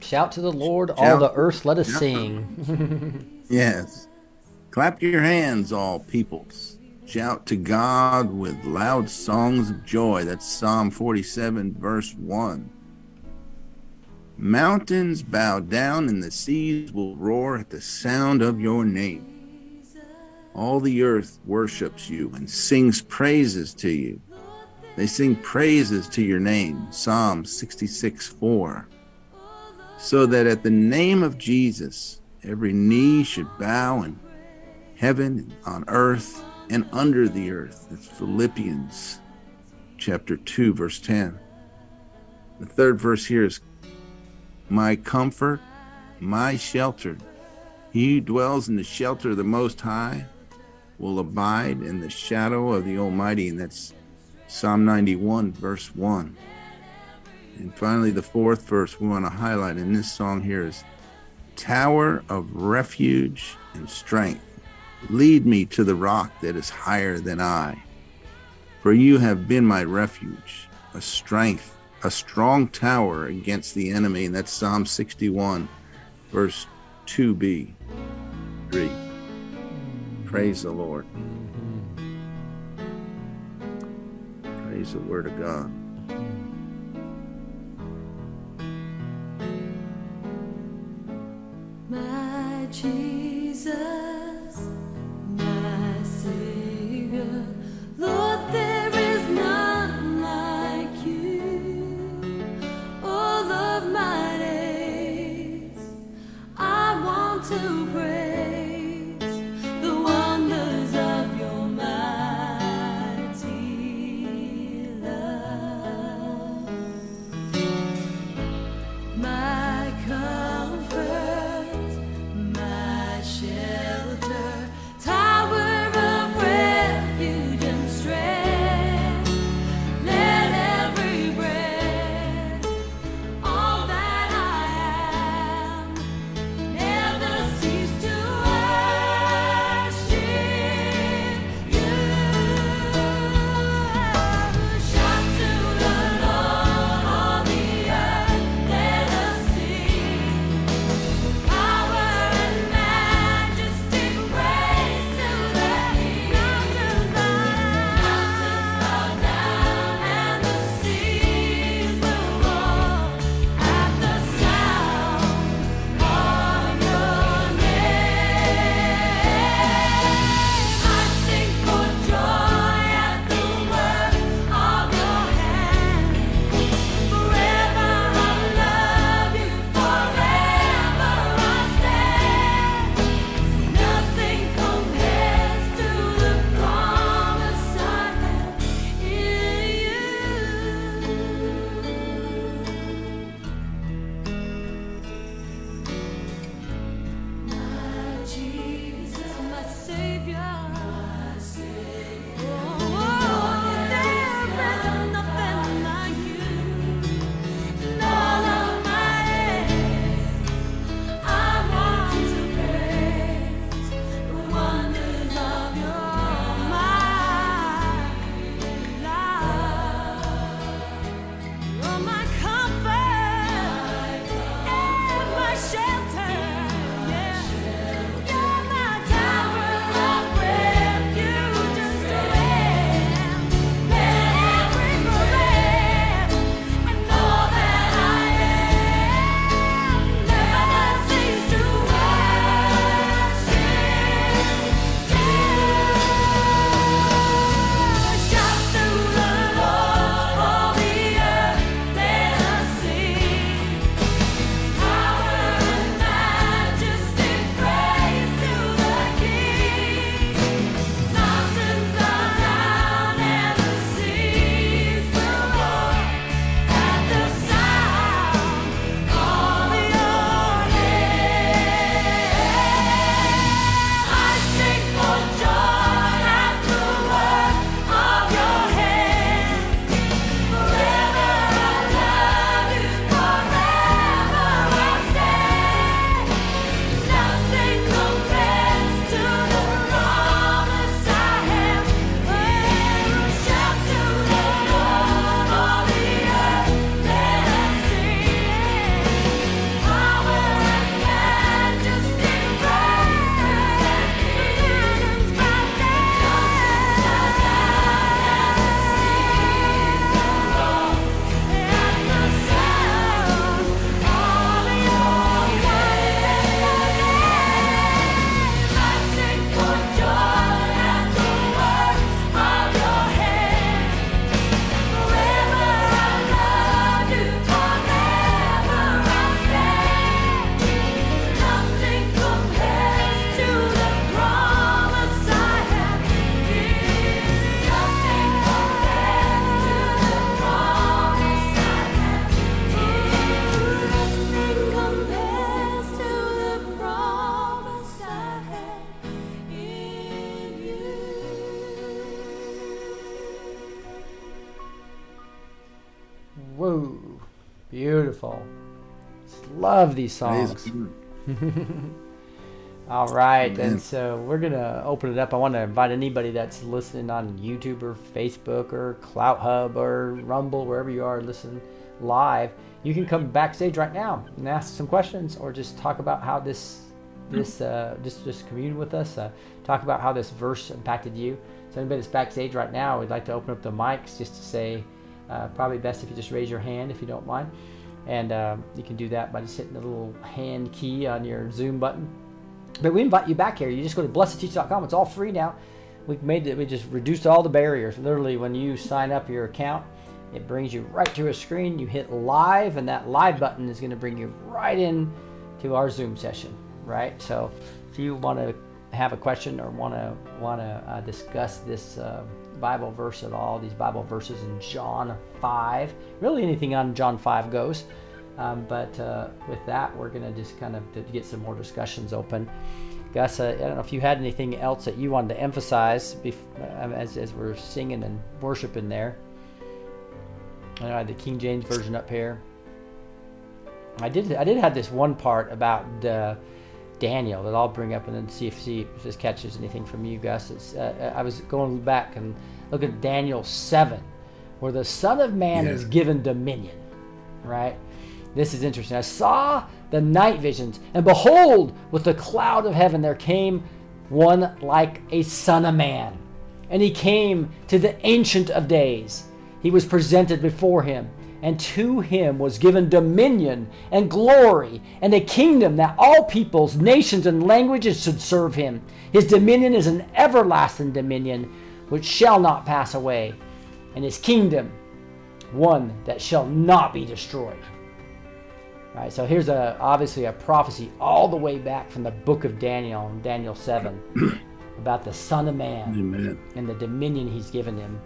Shout to the Lord, all the earth, let us sing. Yes. Clap your hands, all peoples. Shout to God with loud songs of joy. That's Psalm 47, verse 1. Mountains bow down and the seas will roar at the sound of your name. All the earth worships you and sings praises to you. They sing praises to your name. Psalm 66, 4. So that at the name of Jesus, every knee should bow in heaven, and on earth, and under the earth. That's Philippians chapter 2, verse 10. The third verse here is My comfort, my shelter. He who dwells in the shelter of the Most High will abide in the shadow of the Almighty. And that's Psalm 91, verse 1. And finally, the fourth verse we want to highlight in this song here is Tower of refuge and strength. Lead me to the rock that is higher than I. For you have been my refuge, a strength, a strong tower against the enemy. And that's Psalm 61, verse 2b, 3. Praise the Lord. Praise the word of God. My Jesus, my Savior, these songs. All right, Amen. and so we're gonna open it up. I want to invite anybody that's listening on YouTube or Facebook or Clout Hub or Rumble, wherever you are listening live. You can come backstage right now and ask some questions, or just talk about how this this uh, just just commune with us. Uh, talk about how this verse impacted you. So anybody that's backstage right now, we'd like to open up the mics just to say. Uh, probably best if you just raise your hand if you don't mind, and um, you can do that by just hitting the little hand key on your Zoom button. But we invite you back here. You just go to blessed2teach.com. It's all free now. We made it. We just reduced all the barriers. Literally, when you sign up your account, it brings you right to a screen. You hit live, and that live button is going to bring you right in to our Zoom session. Right. So, if you want to have a question or want to want to uh, discuss this uh, Bible verse at all, these Bible verses in John five, really anything on John five goes. Um, but uh, with that, we're going to just kind of get some more discussions open. Gus, I don't know if you had anything else that you wanted to emphasize uh, as, as we're singing and worshiping there. I had the King James version up here. I did I did have this one part about uh, Daniel that I'll bring up and then see if see if this catches anything from you, Gus. It's, uh, I was going back and look at Daniel seven, where the Son of Man Yeah. is given dominion, right? This is interesting. I saw the night visions, and behold, with the cloud of heaven there came one like a son of man. And he came to the Ancient of Days. He was presented before him, and to him was given dominion and glory and a kingdom that all peoples, nations, and languages should serve him. His dominion is an everlasting dominion which shall not pass away, and his kingdom one that shall not be destroyed. All right, so here's a obviously a prophecy all the way back from the book of Daniel, Daniel 7, about the Son of Man Amen. and the dominion he's given him.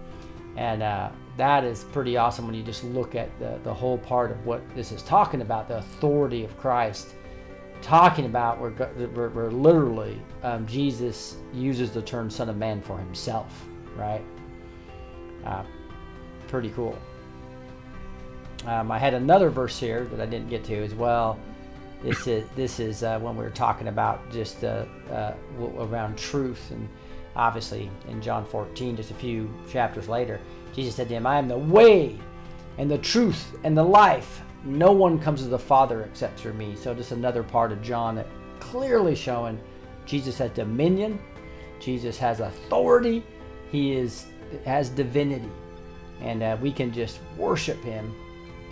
And uh, that is pretty awesome when you just look at the, the whole part of what this is talking about the authority of Christ. Talking about where, where, where literally um, Jesus uses the term Son of Man for himself, right? Uh, pretty cool. Um, I had another verse here that I didn't get to as well. This is this is uh, when we were talking about just uh, uh, around truth, and obviously in John 14, just a few chapters later, Jesus said to him, "I am the way, and the truth, and the life. No one comes to the Father except through me." So just another part of John that clearly showing Jesus has dominion, Jesus has authority, he is has divinity, and uh, we can just worship him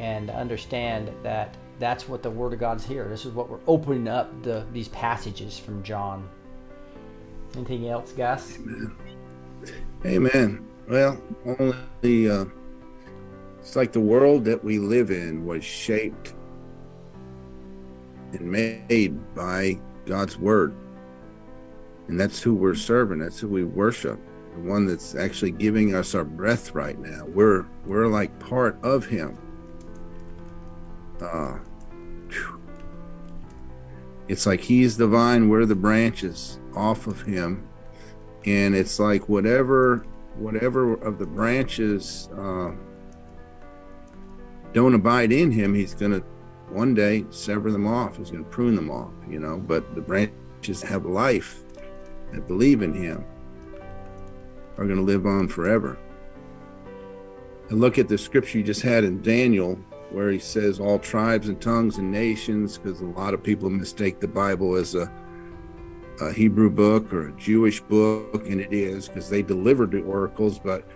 and understand that that's what the Word of God's here. This is what we're opening up the these passages from John. Anything else, guys? Amen. Amen. Well, only uh, it's like the world that we live in was shaped and made by God's word, and that's who we're serving. That's who we worship. The one that's actually giving us our breath right now. We're we're like part of Him. Uh, it's like He's the vine, we're the branches off of Him. And it's like whatever whatever of the branches uh, don't abide in him he's going to one day sever them off. He's going to prune them off you know but the branches have life that believe in him are going to live on forever. And look at the scripture you just had in daniel where he says all tribes and tongues and nations because a lot of people mistake the bible as a a Hebrew book or a Jewish book, and it is because they delivered the oracles. But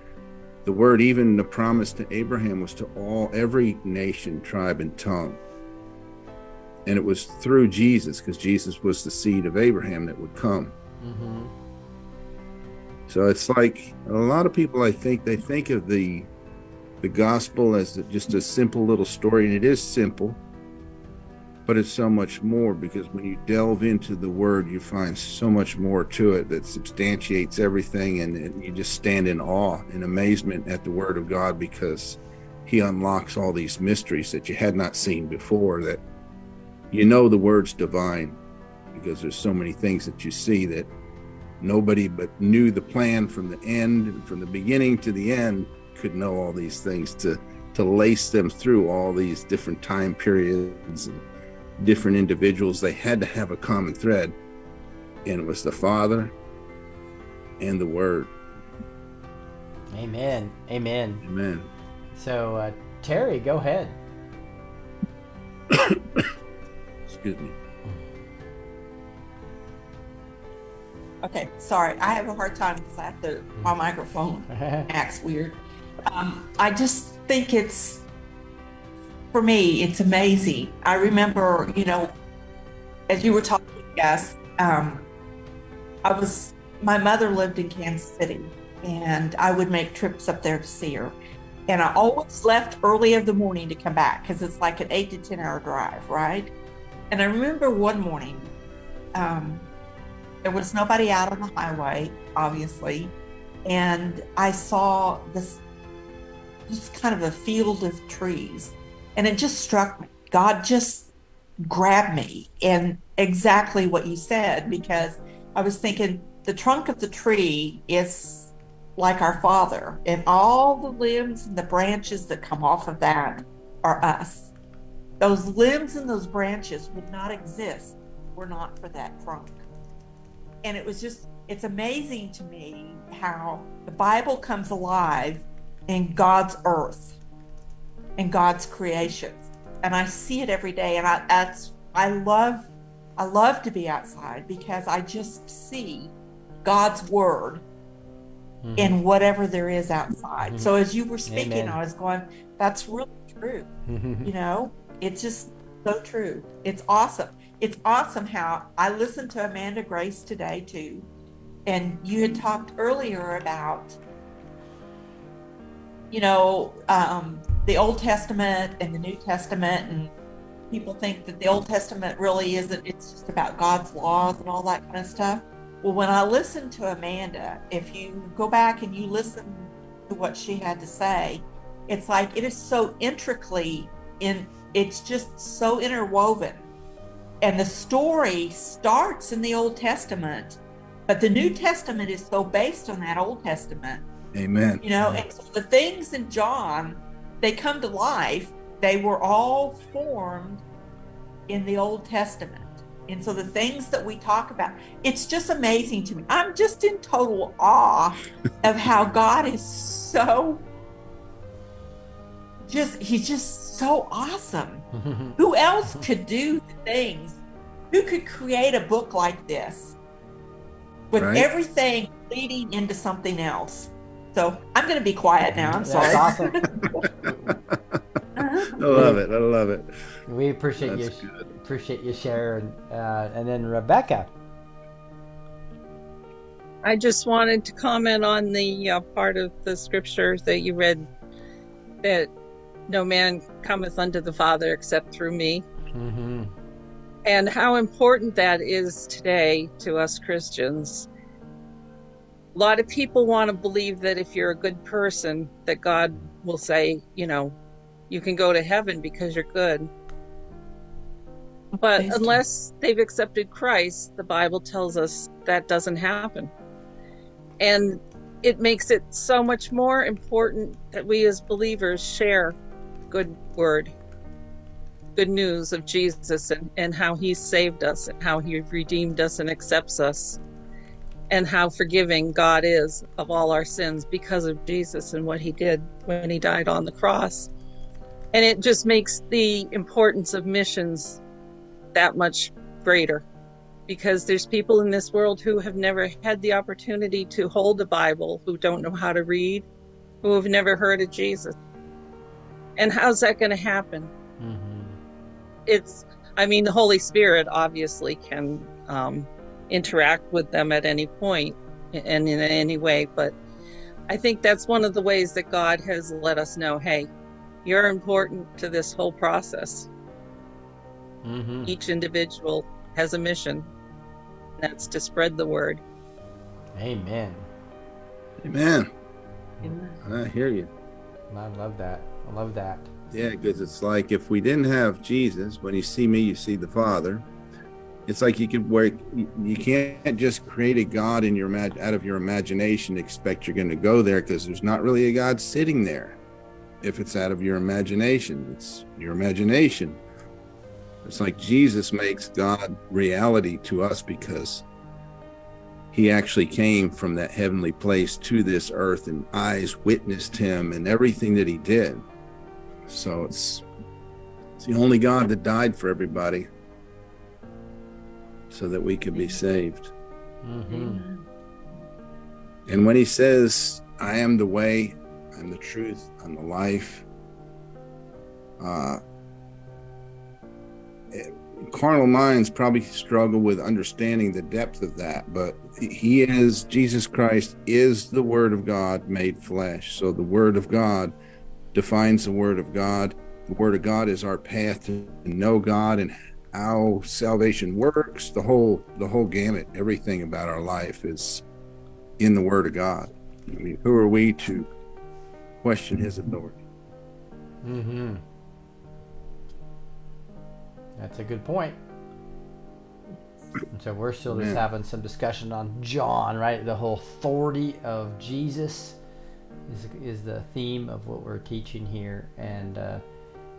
the word, even the promise to Abraham, was to all, every nation, tribe, and tongue. And it was through Jesus, because Jesus was the seed of Abraham that would come. Mm-hmm. So it's like a lot of people, I think, they think of the the gospel as just a simple little story, and it is simple, but it's so much more because when you delve into the word, you find so much more to it that substantiates everything, and, and you just stand in awe and amazement at the word of God because He unlocks all these mysteries that you had not seen before. That you know the word's divine because there's so many things that you see that nobody but knew the plan from the end from the beginning to the end could know all these things to to lace them through all these different time periods and different individuals. They had to have a common thread, and it was the Father and the Word. Amen. Amen. Amen. So, uh, Terry, go ahead. Excuse me. Okay, sorry. I have a hard time because I have to, my microphone acts weird. Um, I just think it's, for me, it's amazing. I remember, you know, as you were talking, yes, um, I was, my mother lived in Kansas City and I would make trips up there to see her. And I always left early of the morning to come back because it's like an eight to 10 hour drive, right? And I remember one morning, um, there was nobody out on the highway, obviously. And I saw this just kind of a field of trees. And it just struck me. God just grabbed me and exactly what you said, because I was thinking the trunk of the tree is like our Father, and all the limbs and the branches that come off of that are us. Those limbs and those branches would not exist were not for that trunk and it was just it's amazing to me how the bible comes alive in god's earth and god's creations and i see it every day and i that's i love i love to be outside because i just see god's word Mhm. in whatever there is outside Mhm. so as you were speaking Amen. i was going that's really true you know it's just so true it's awesome it's awesome how i listened to amanda grace today too and you had talked earlier about you know um, the old testament and the new testament and people think that the old testament really isn't it's just about god's laws and all that kind of stuff. Well when i listened to amanda if you go back and you listen to what she had to say it's like it is so intricately in it's just so interwoven. And the story starts in the old testament but the new testament is so based on that old testament. Amen. you know and so the things in john they come to life they were all formed in the old testament. And so the things that we talk about it's just amazing to me. I'm just in total awe of how god is so just he's just so awesome. Who else could do the things? Who could create a book like this with Right. everything leading into something else so i'm going to be quiet now i'm That's sorry awesome. I love it. I love it. We appreciate That's you. good. Appreciate you sharing. Uh, and then Rebecca. I just wanted to comment on the uh, part of the scriptures that you read that no man cometh unto the Father except through me, Mm-hmm. and how important that is today to us Christians. A lot of people want to believe that if you're a good person, that God will say, you know, you can go to heaven because you're good. But unless they've accepted Christ, the Bible tells us that doesn't happen. And it makes it so much more important that we as believers share good word, good news of Jesus and, and how he saved us and how he redeemed us and accepts us and how forgiving God is of all our sins because of Jesus and what he did when he died on the cross. And it just makes the importance of missions that much greater because there's people in this world who have never had the opportunity to hold the Bible, who don't know how to read, who have never heard of Jesus. And how's that going to happen? Mm-hmm. It's, I mean, the Holy Spirit obviously can um, interact with them at any point and in any way, but I think that's one of the ways that God has let us know hey, you're important to this whole process. Mm-hmm. Each individual has a mission. That's to spread the word. Amen. Amen. I hear you. I love that. I love that. Yeah, because it's like if we didn't have Jesus, when you see me, you see the Father. It's like you could work. You can't just create a God in your out of your imagination. Expect you're going to go there because there's not really a God sitting there. if it's out of your imagination. It's your imagination. It's like Jesus makes God reality to us because he actually came from that heavenly place to this earth and eyes witnessed him and everything that he did. So it's it's the only God that died for everybody so that we could be saved. Mm-hmm. And when he says, I am the way, I'm the truth, I'm the life, uh, it- carnal minds probably struggle with understanding the depth of that, but he is, Jesus Christ is the Word of God made flesh. So the Word of God defines the Word of God. The Word of God is our path to know God and how salvation works. The whole, the whole gamut, everything about our life is in the Word of God. I mean, who are we to question His authority? Mm-hmm. That's a good point. And so we're still just Man. having some discussion on John, right? The whole authority of Jesus is is the theme of what we're teaching here, and uh,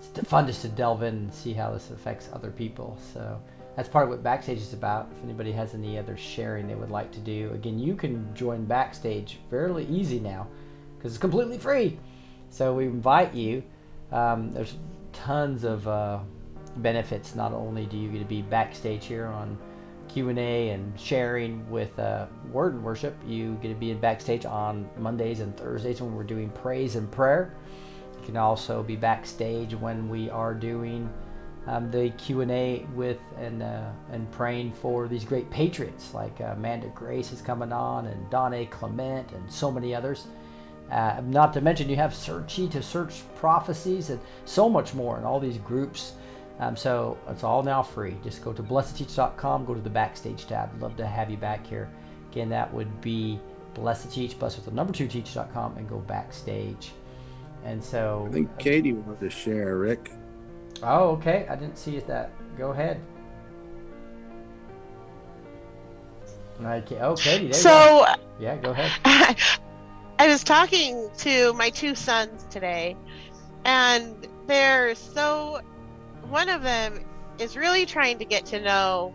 it's fun just to delve in and see how this affects other people. So that's part of what backstage is about. If anybody has any other sharing they would like to do, again, you can join backstage fairly easy now because it's completely free. So we invite you. Um, there's tons of uh, benefits. Not only do you get to be backstage here on Q and A and sharing with uh, Word and Worship, you get to be in backstage on Mondays and Thursdays when we're doing praise and prayer. You can also be backstage when we are doing um, the Q and A with and uh, and praying for these great patriots like uh, Amanda Grace is coming on and Donna Clement and so many others. Uh, not to mention you have Searchy to search prophecies and so much more in all these groups. Um, so it's all now free. Just go to blessed2teach.com, go to the backstage tab. Love to have you back here. Again, that would be blessedteach, blessed with the number two teach.com, and go backstage. And so, I think Katie wanted to share, Rick. oh, okay. I didn't see that. Go ahead. Okay. Oh, Katie. There you So go. Yeah, go ahead. I was talking to my two sons today, and they're so. One of them is really trying to get to know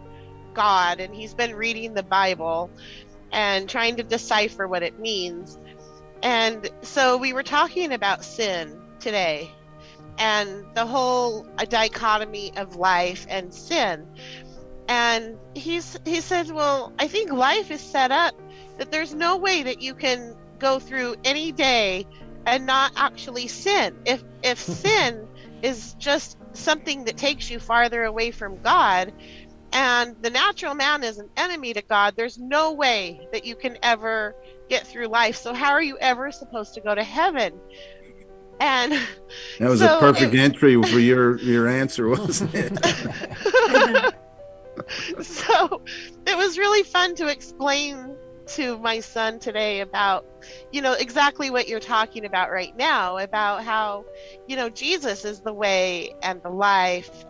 God, and he's been reading the Bible and trying to decipher what it means. And so we were talking about sin today and the whole dichotomy of life and sin. And he's he said, "Well, I think life is set up that there's no way that you can go through any day and not actually sin. If if sin is just something that takes you farther away from God, and the natural man is an enemy to God, there's no way that you can ever get through life. So how are you ever supposed to go to heaven? And That was So a perfect it- entry for your your answer, wasn't it? so it was really fun to explain to my son today about you know exactly what you're talking about right now about how you know Jesus is the way and the life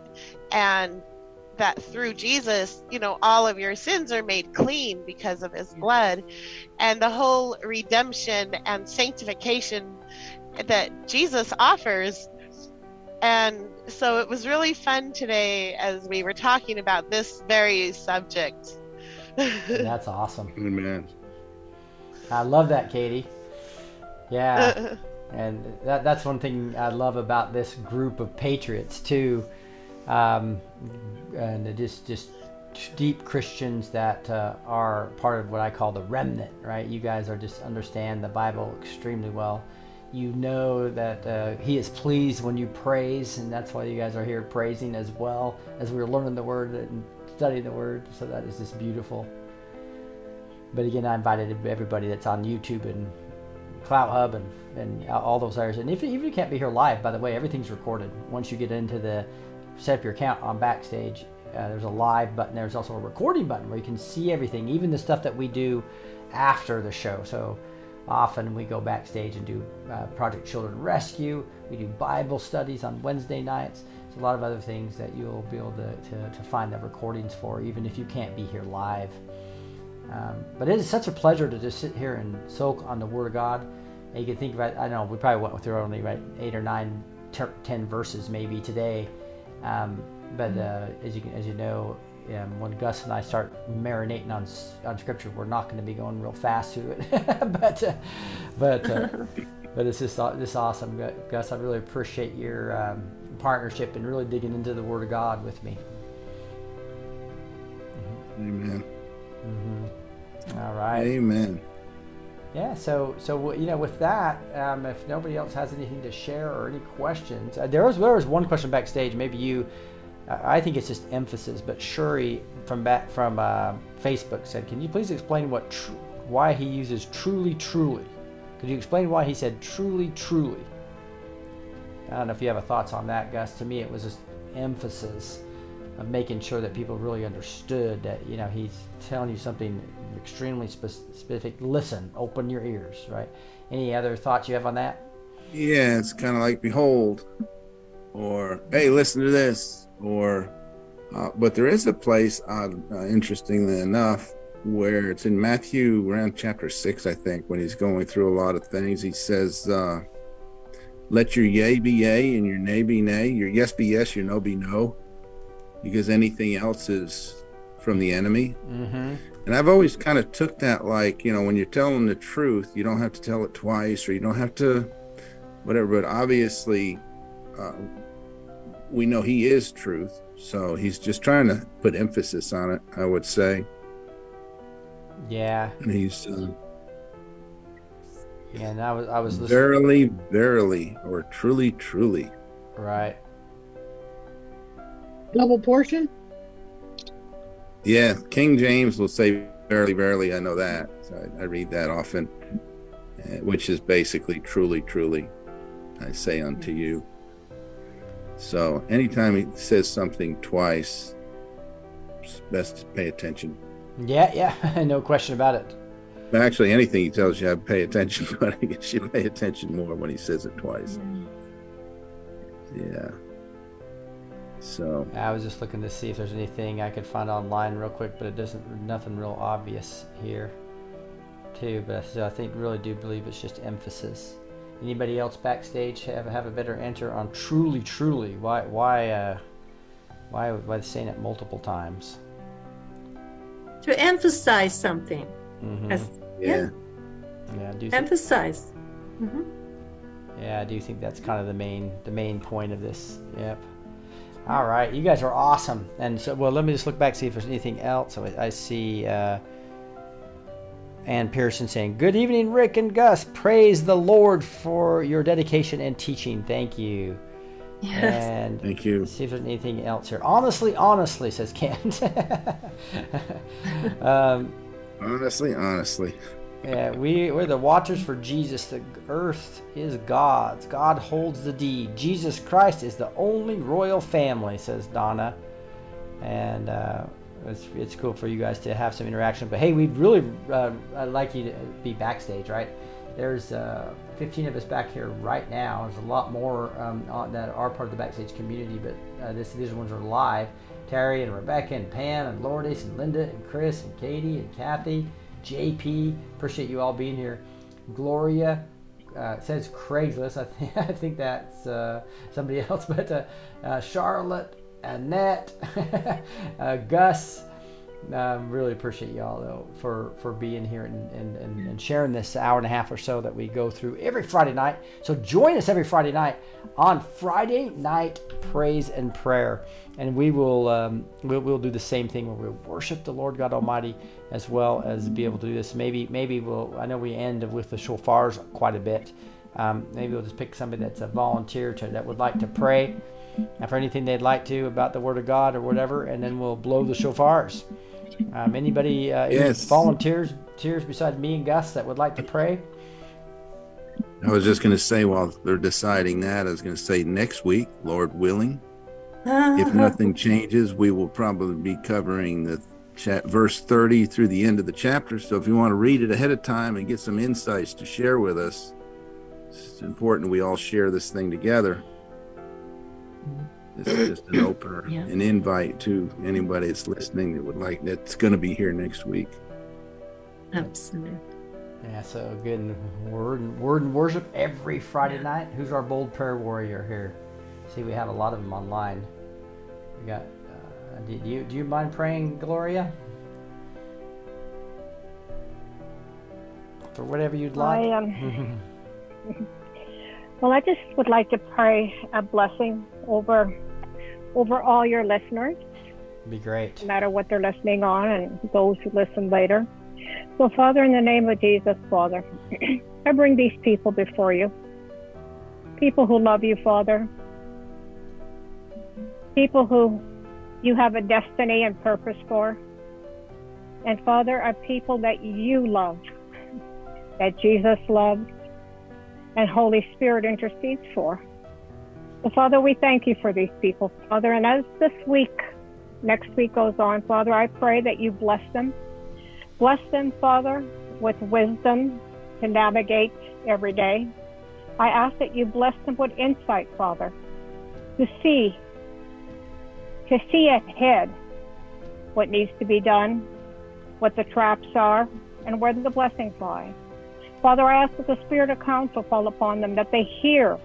and that through Jesus you know all of your sins are made clean because of his blood and the whole redemption and sanctification that Jesus offers and so it was really fun today as we were talking about this very subject. That's awesome. Amen. I love that, Katie. Yeah. and that, that's one thing I love about this group of patriots too, um, and just just deep Christians that uh, are part of what I call the remnant. Right? You guys are just understand the Bible extremely well. You know that uh, He is pleased when you praise, and that's why you guys are here praising as well as we're learning the Word and studying the Word. So that is just beautiful. But again, I invited everybody that's on YouTube and Clout Hub and, and all those areas. And if even if you can't be here live, by the way, everything's recorded. Once you get into the set up your account on Backstage, uh, there's a live button. There's also a recording button where you can see everything, even the stuff that we do after the show. So often we go backstage and do uh, Project Children Rescue. We do Bible studies on Wednesday nights. There's a lot of other things that you'll be able to, to, to find the recordings for, even if you can't be here live. Um, but it is such a pleasure to just sit here and soak on the Word of God. And you can think about. I don't know we probably went through only about eight or nine, ten verses maybe today, um, but uh, as you can, as you know, um, when Gus and I start marinating on on scripture, we're not going to be going real fast through it. but uh, but uh, but it's just this awesome, Gus. I really appreciate your um, partnership and really digging into the Word of God with me. Amen. All right. Amen. Yeah, so so you know, with that, um, if nobody else has anything to share or any questions, uh, there was there was one question backstage. Maybe you, I I think it's just emphasis, but Shuri from back from uh, Facebook said, "Can you please explain what tr- why he uses truly truly? Could you explain why he said truly truly?" I don't know if you have a thoughts on that, Gus. To me, it was just emphasis of making sure that people really understood that you know he's telling you something extremely specific. Listen, open your ears, right? Any other thoughts you have on that? Yeah, it's kind of like behold, or hey, listen to this, or. Uh, but there is a place, uh, uh, interestingly enough, where it's in Matthew around chapter six, I think, when he's going through a lot of things. He says, uh, "Let your yea be yea and your nay be nay, your yes be yes, your no be no, because anything else is from the enemy." Mm-hmm. And I've always kind of took that like, you know, when you're telling the truth, you don't have to tell it twice or you don't have to whatever. But obviously, uh, we know he is truth. So he's just trying to put emphasis on it, I would say. Yeah, And he's uh, yeah. And I was I was listening. verily, verily, or truly, truly. Right. Double portion? Yeah, King James will say verily, verily. I know that. So I, I read that often, uh, which is basically truly, truly. I say unto you. So anytime he says something twice, it's best to pay attention. Yeah, yeah. no question about it. But actually, anything he tells you, I pay attention. But I guess you pay attention more when he says it twice. Yeah. So I was just looking to see if there's anything I could find online real quick, but it doesn't. Nothing real obvious here, too. But so I think really do believe it's just emphasis. Anybody else backstage have have a better answer on truly, truly? Why why uh, why why saying it multiple times? To emphasize something. hmm As yeah, Yeah, I do. Think, emphasize. hmm yeah, I do think that's kind of the main the main point of this. Yep. All right, you guys are awesome. And so, well, let me just look back see if there's anything else. So I, I see uh, Ann Pearson saying, "Good evening, Rick and Gus. Praise the Lord for your dedication and teaching. Thank you." Yes. And thank you. See if there's anything else here. Honestly, honestly, says Kent. um, Honestly, honestly. Yeah, we, we're the watchers for Jesus. The earth is God's. God holds the deed. Jesus Christ is the only royal family, says Donna. And uh, it's, it's cool for you guys to have some interaction. But hey, we'd really uh, I'd like you to be backstage, right? There's uh, 15 of us back here right now. There's a lot more um, on, that are part of the backstage community, but uh, this, these ones are live. Terry and Rebecca and Pam and Lourdes and Linda and Chris and Katie and Kathy, JP. Appreciate you all being here. Gloria uh, says Craigslist. I think I think that's uh, somebody else, but uh, uh, Charlotte, Annette, uh, Gus. Um, really appreciate y'all though for for being here and, and, and, and sharing this hour and a half or so that we go through every Friday night. So join us every Friday night on Friday night praise and prayer, and we will um, we'll, we'll do the same thing where we'll worship the Lord God Almighty as well as be able to do this. Maybe maybe we'll I know we end with the shofars quite a bit. Um, maybe we'll just pick somebody that's a volunteer to, that would like to pray for anything they'd like to about the Word of God or whatever, and then we'll blow the shofars. Um, anybody, uh, any Yes. volunteers, tears beside me and Gus that would like to pray? I was just going to say while they're deciding that, I was going to say next week, Lord willing, if nothing changes, we will probably be covering the chat verse 30 through the end of the chapter. So if you want to read it ahead of time and get some insights to share with us, it's important we all share this thing together. This is just an opener, Yeah. an invite to anybody that's listening that would like that's going to be here next week. Absolutely. Yeah, so good word and word and worship every Friday night. Who's our bold prayer warrior here? See, we have a lot of them online. We got. Uh, do you do you mind praying, Gloria? For whatever you'd like. I um, well, I just would like to pray a blessing over over all your listeners, Be great. no matter what they're listening on, and those who listen later. So, Father, in the name of Jesus, Father, I bring these people before you. People who love you, Father. People who you have a destiny and purpose for. And Father, are people that you love, that Jesus loves, and Holy Spirit intercedes for. So, Father, we thank you for these people, Father. And as this week, next week goes on, Father, I pray that you bless them. Bless them, Father, with wisdom to navigate every day. I ask that you bless them with insight, Father, to see, to see ahead what needs to be done, what the traps are, and where the blessings lie. Father, I ask that the spirit of counsel fall upon them, that they hear,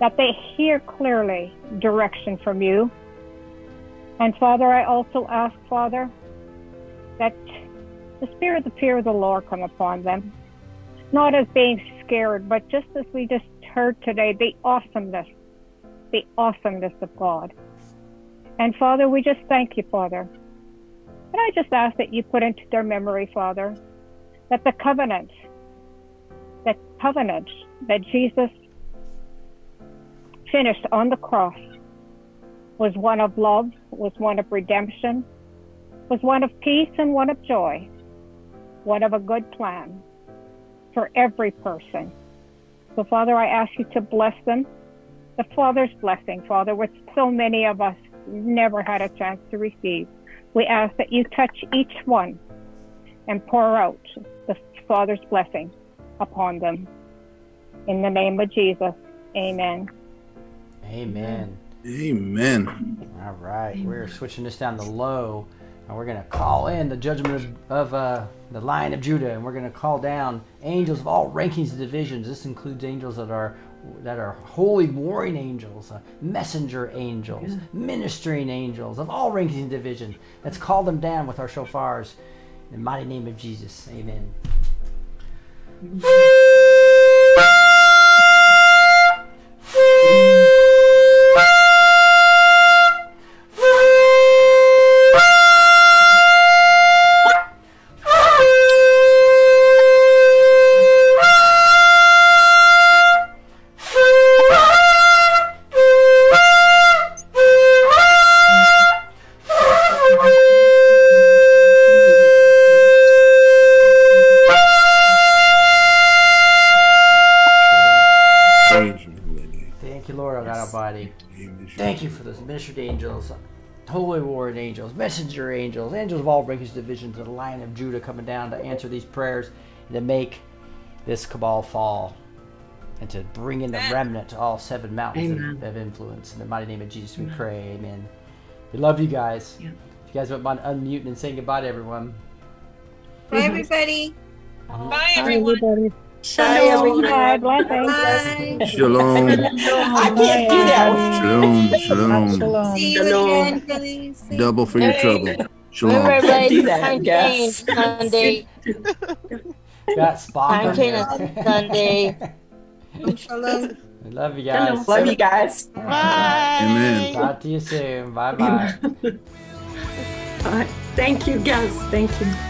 that they hear clearly direction from you. And Father, I also ask, Father, that the spirit of the fear of the Lord come upon them, not as being scared, but just as we just heard today, the awesomeness, the awesomeness of God. And Father, we just thank you, Father. And I just ask that you put into their memory, Father, that the covenant, that covenant that Jesus finished on the cross was one of love, was one of redemption, was one of peace and one of joy, one of a good plan for every person. So, Father, I ask you to bless them. The Father's blessing, Father, which so many of us never had a chance to receive. We ask that you touch each one and pour out the Father's blessing upon them. In the name of Jesus, amen. Amen. Amen. All right, we're switching this down to low, and we're going to call in the judgment of, of uh, the Lion of Judah, and we're going to call down angels of all rankings and divisions. This includes angels that are that are holy warring angels, uh, messenger angels, ministering angels of all rankings and divisions. Let's call them down with our shofars. In the mighty name of Jesus, Amen. Thank you for those ministered angels, holy warring angels, messenger angels, angels of all rankings divisions, the Lion of Judah coming down to answer these prayers and to make this cabal fall and to bring in the remnant to all seven mountains of, Amen. of influence. In the mighty name of Jesus, we pray. Amen. We love you guys. Yeah. If you guys don't mind unmuting and saying goodbye to everyone. Bye, everybody. Bye, everyone. Everybody. Shalom. Bye, blessings. Bye. Shalom. I can't do that. Shalom. Shalom. Shalom. See you Shalom. again, Billy. See. Double for your trouble. Shalom. Can't Right, do that, I'm yes. Sunday. Got Spock. I'm on Sunday. Shalom. We love you guys. Love you guys. Bye. Amen. Talk to you soon. Bye bye. All right. Thank you, guys. Thank you.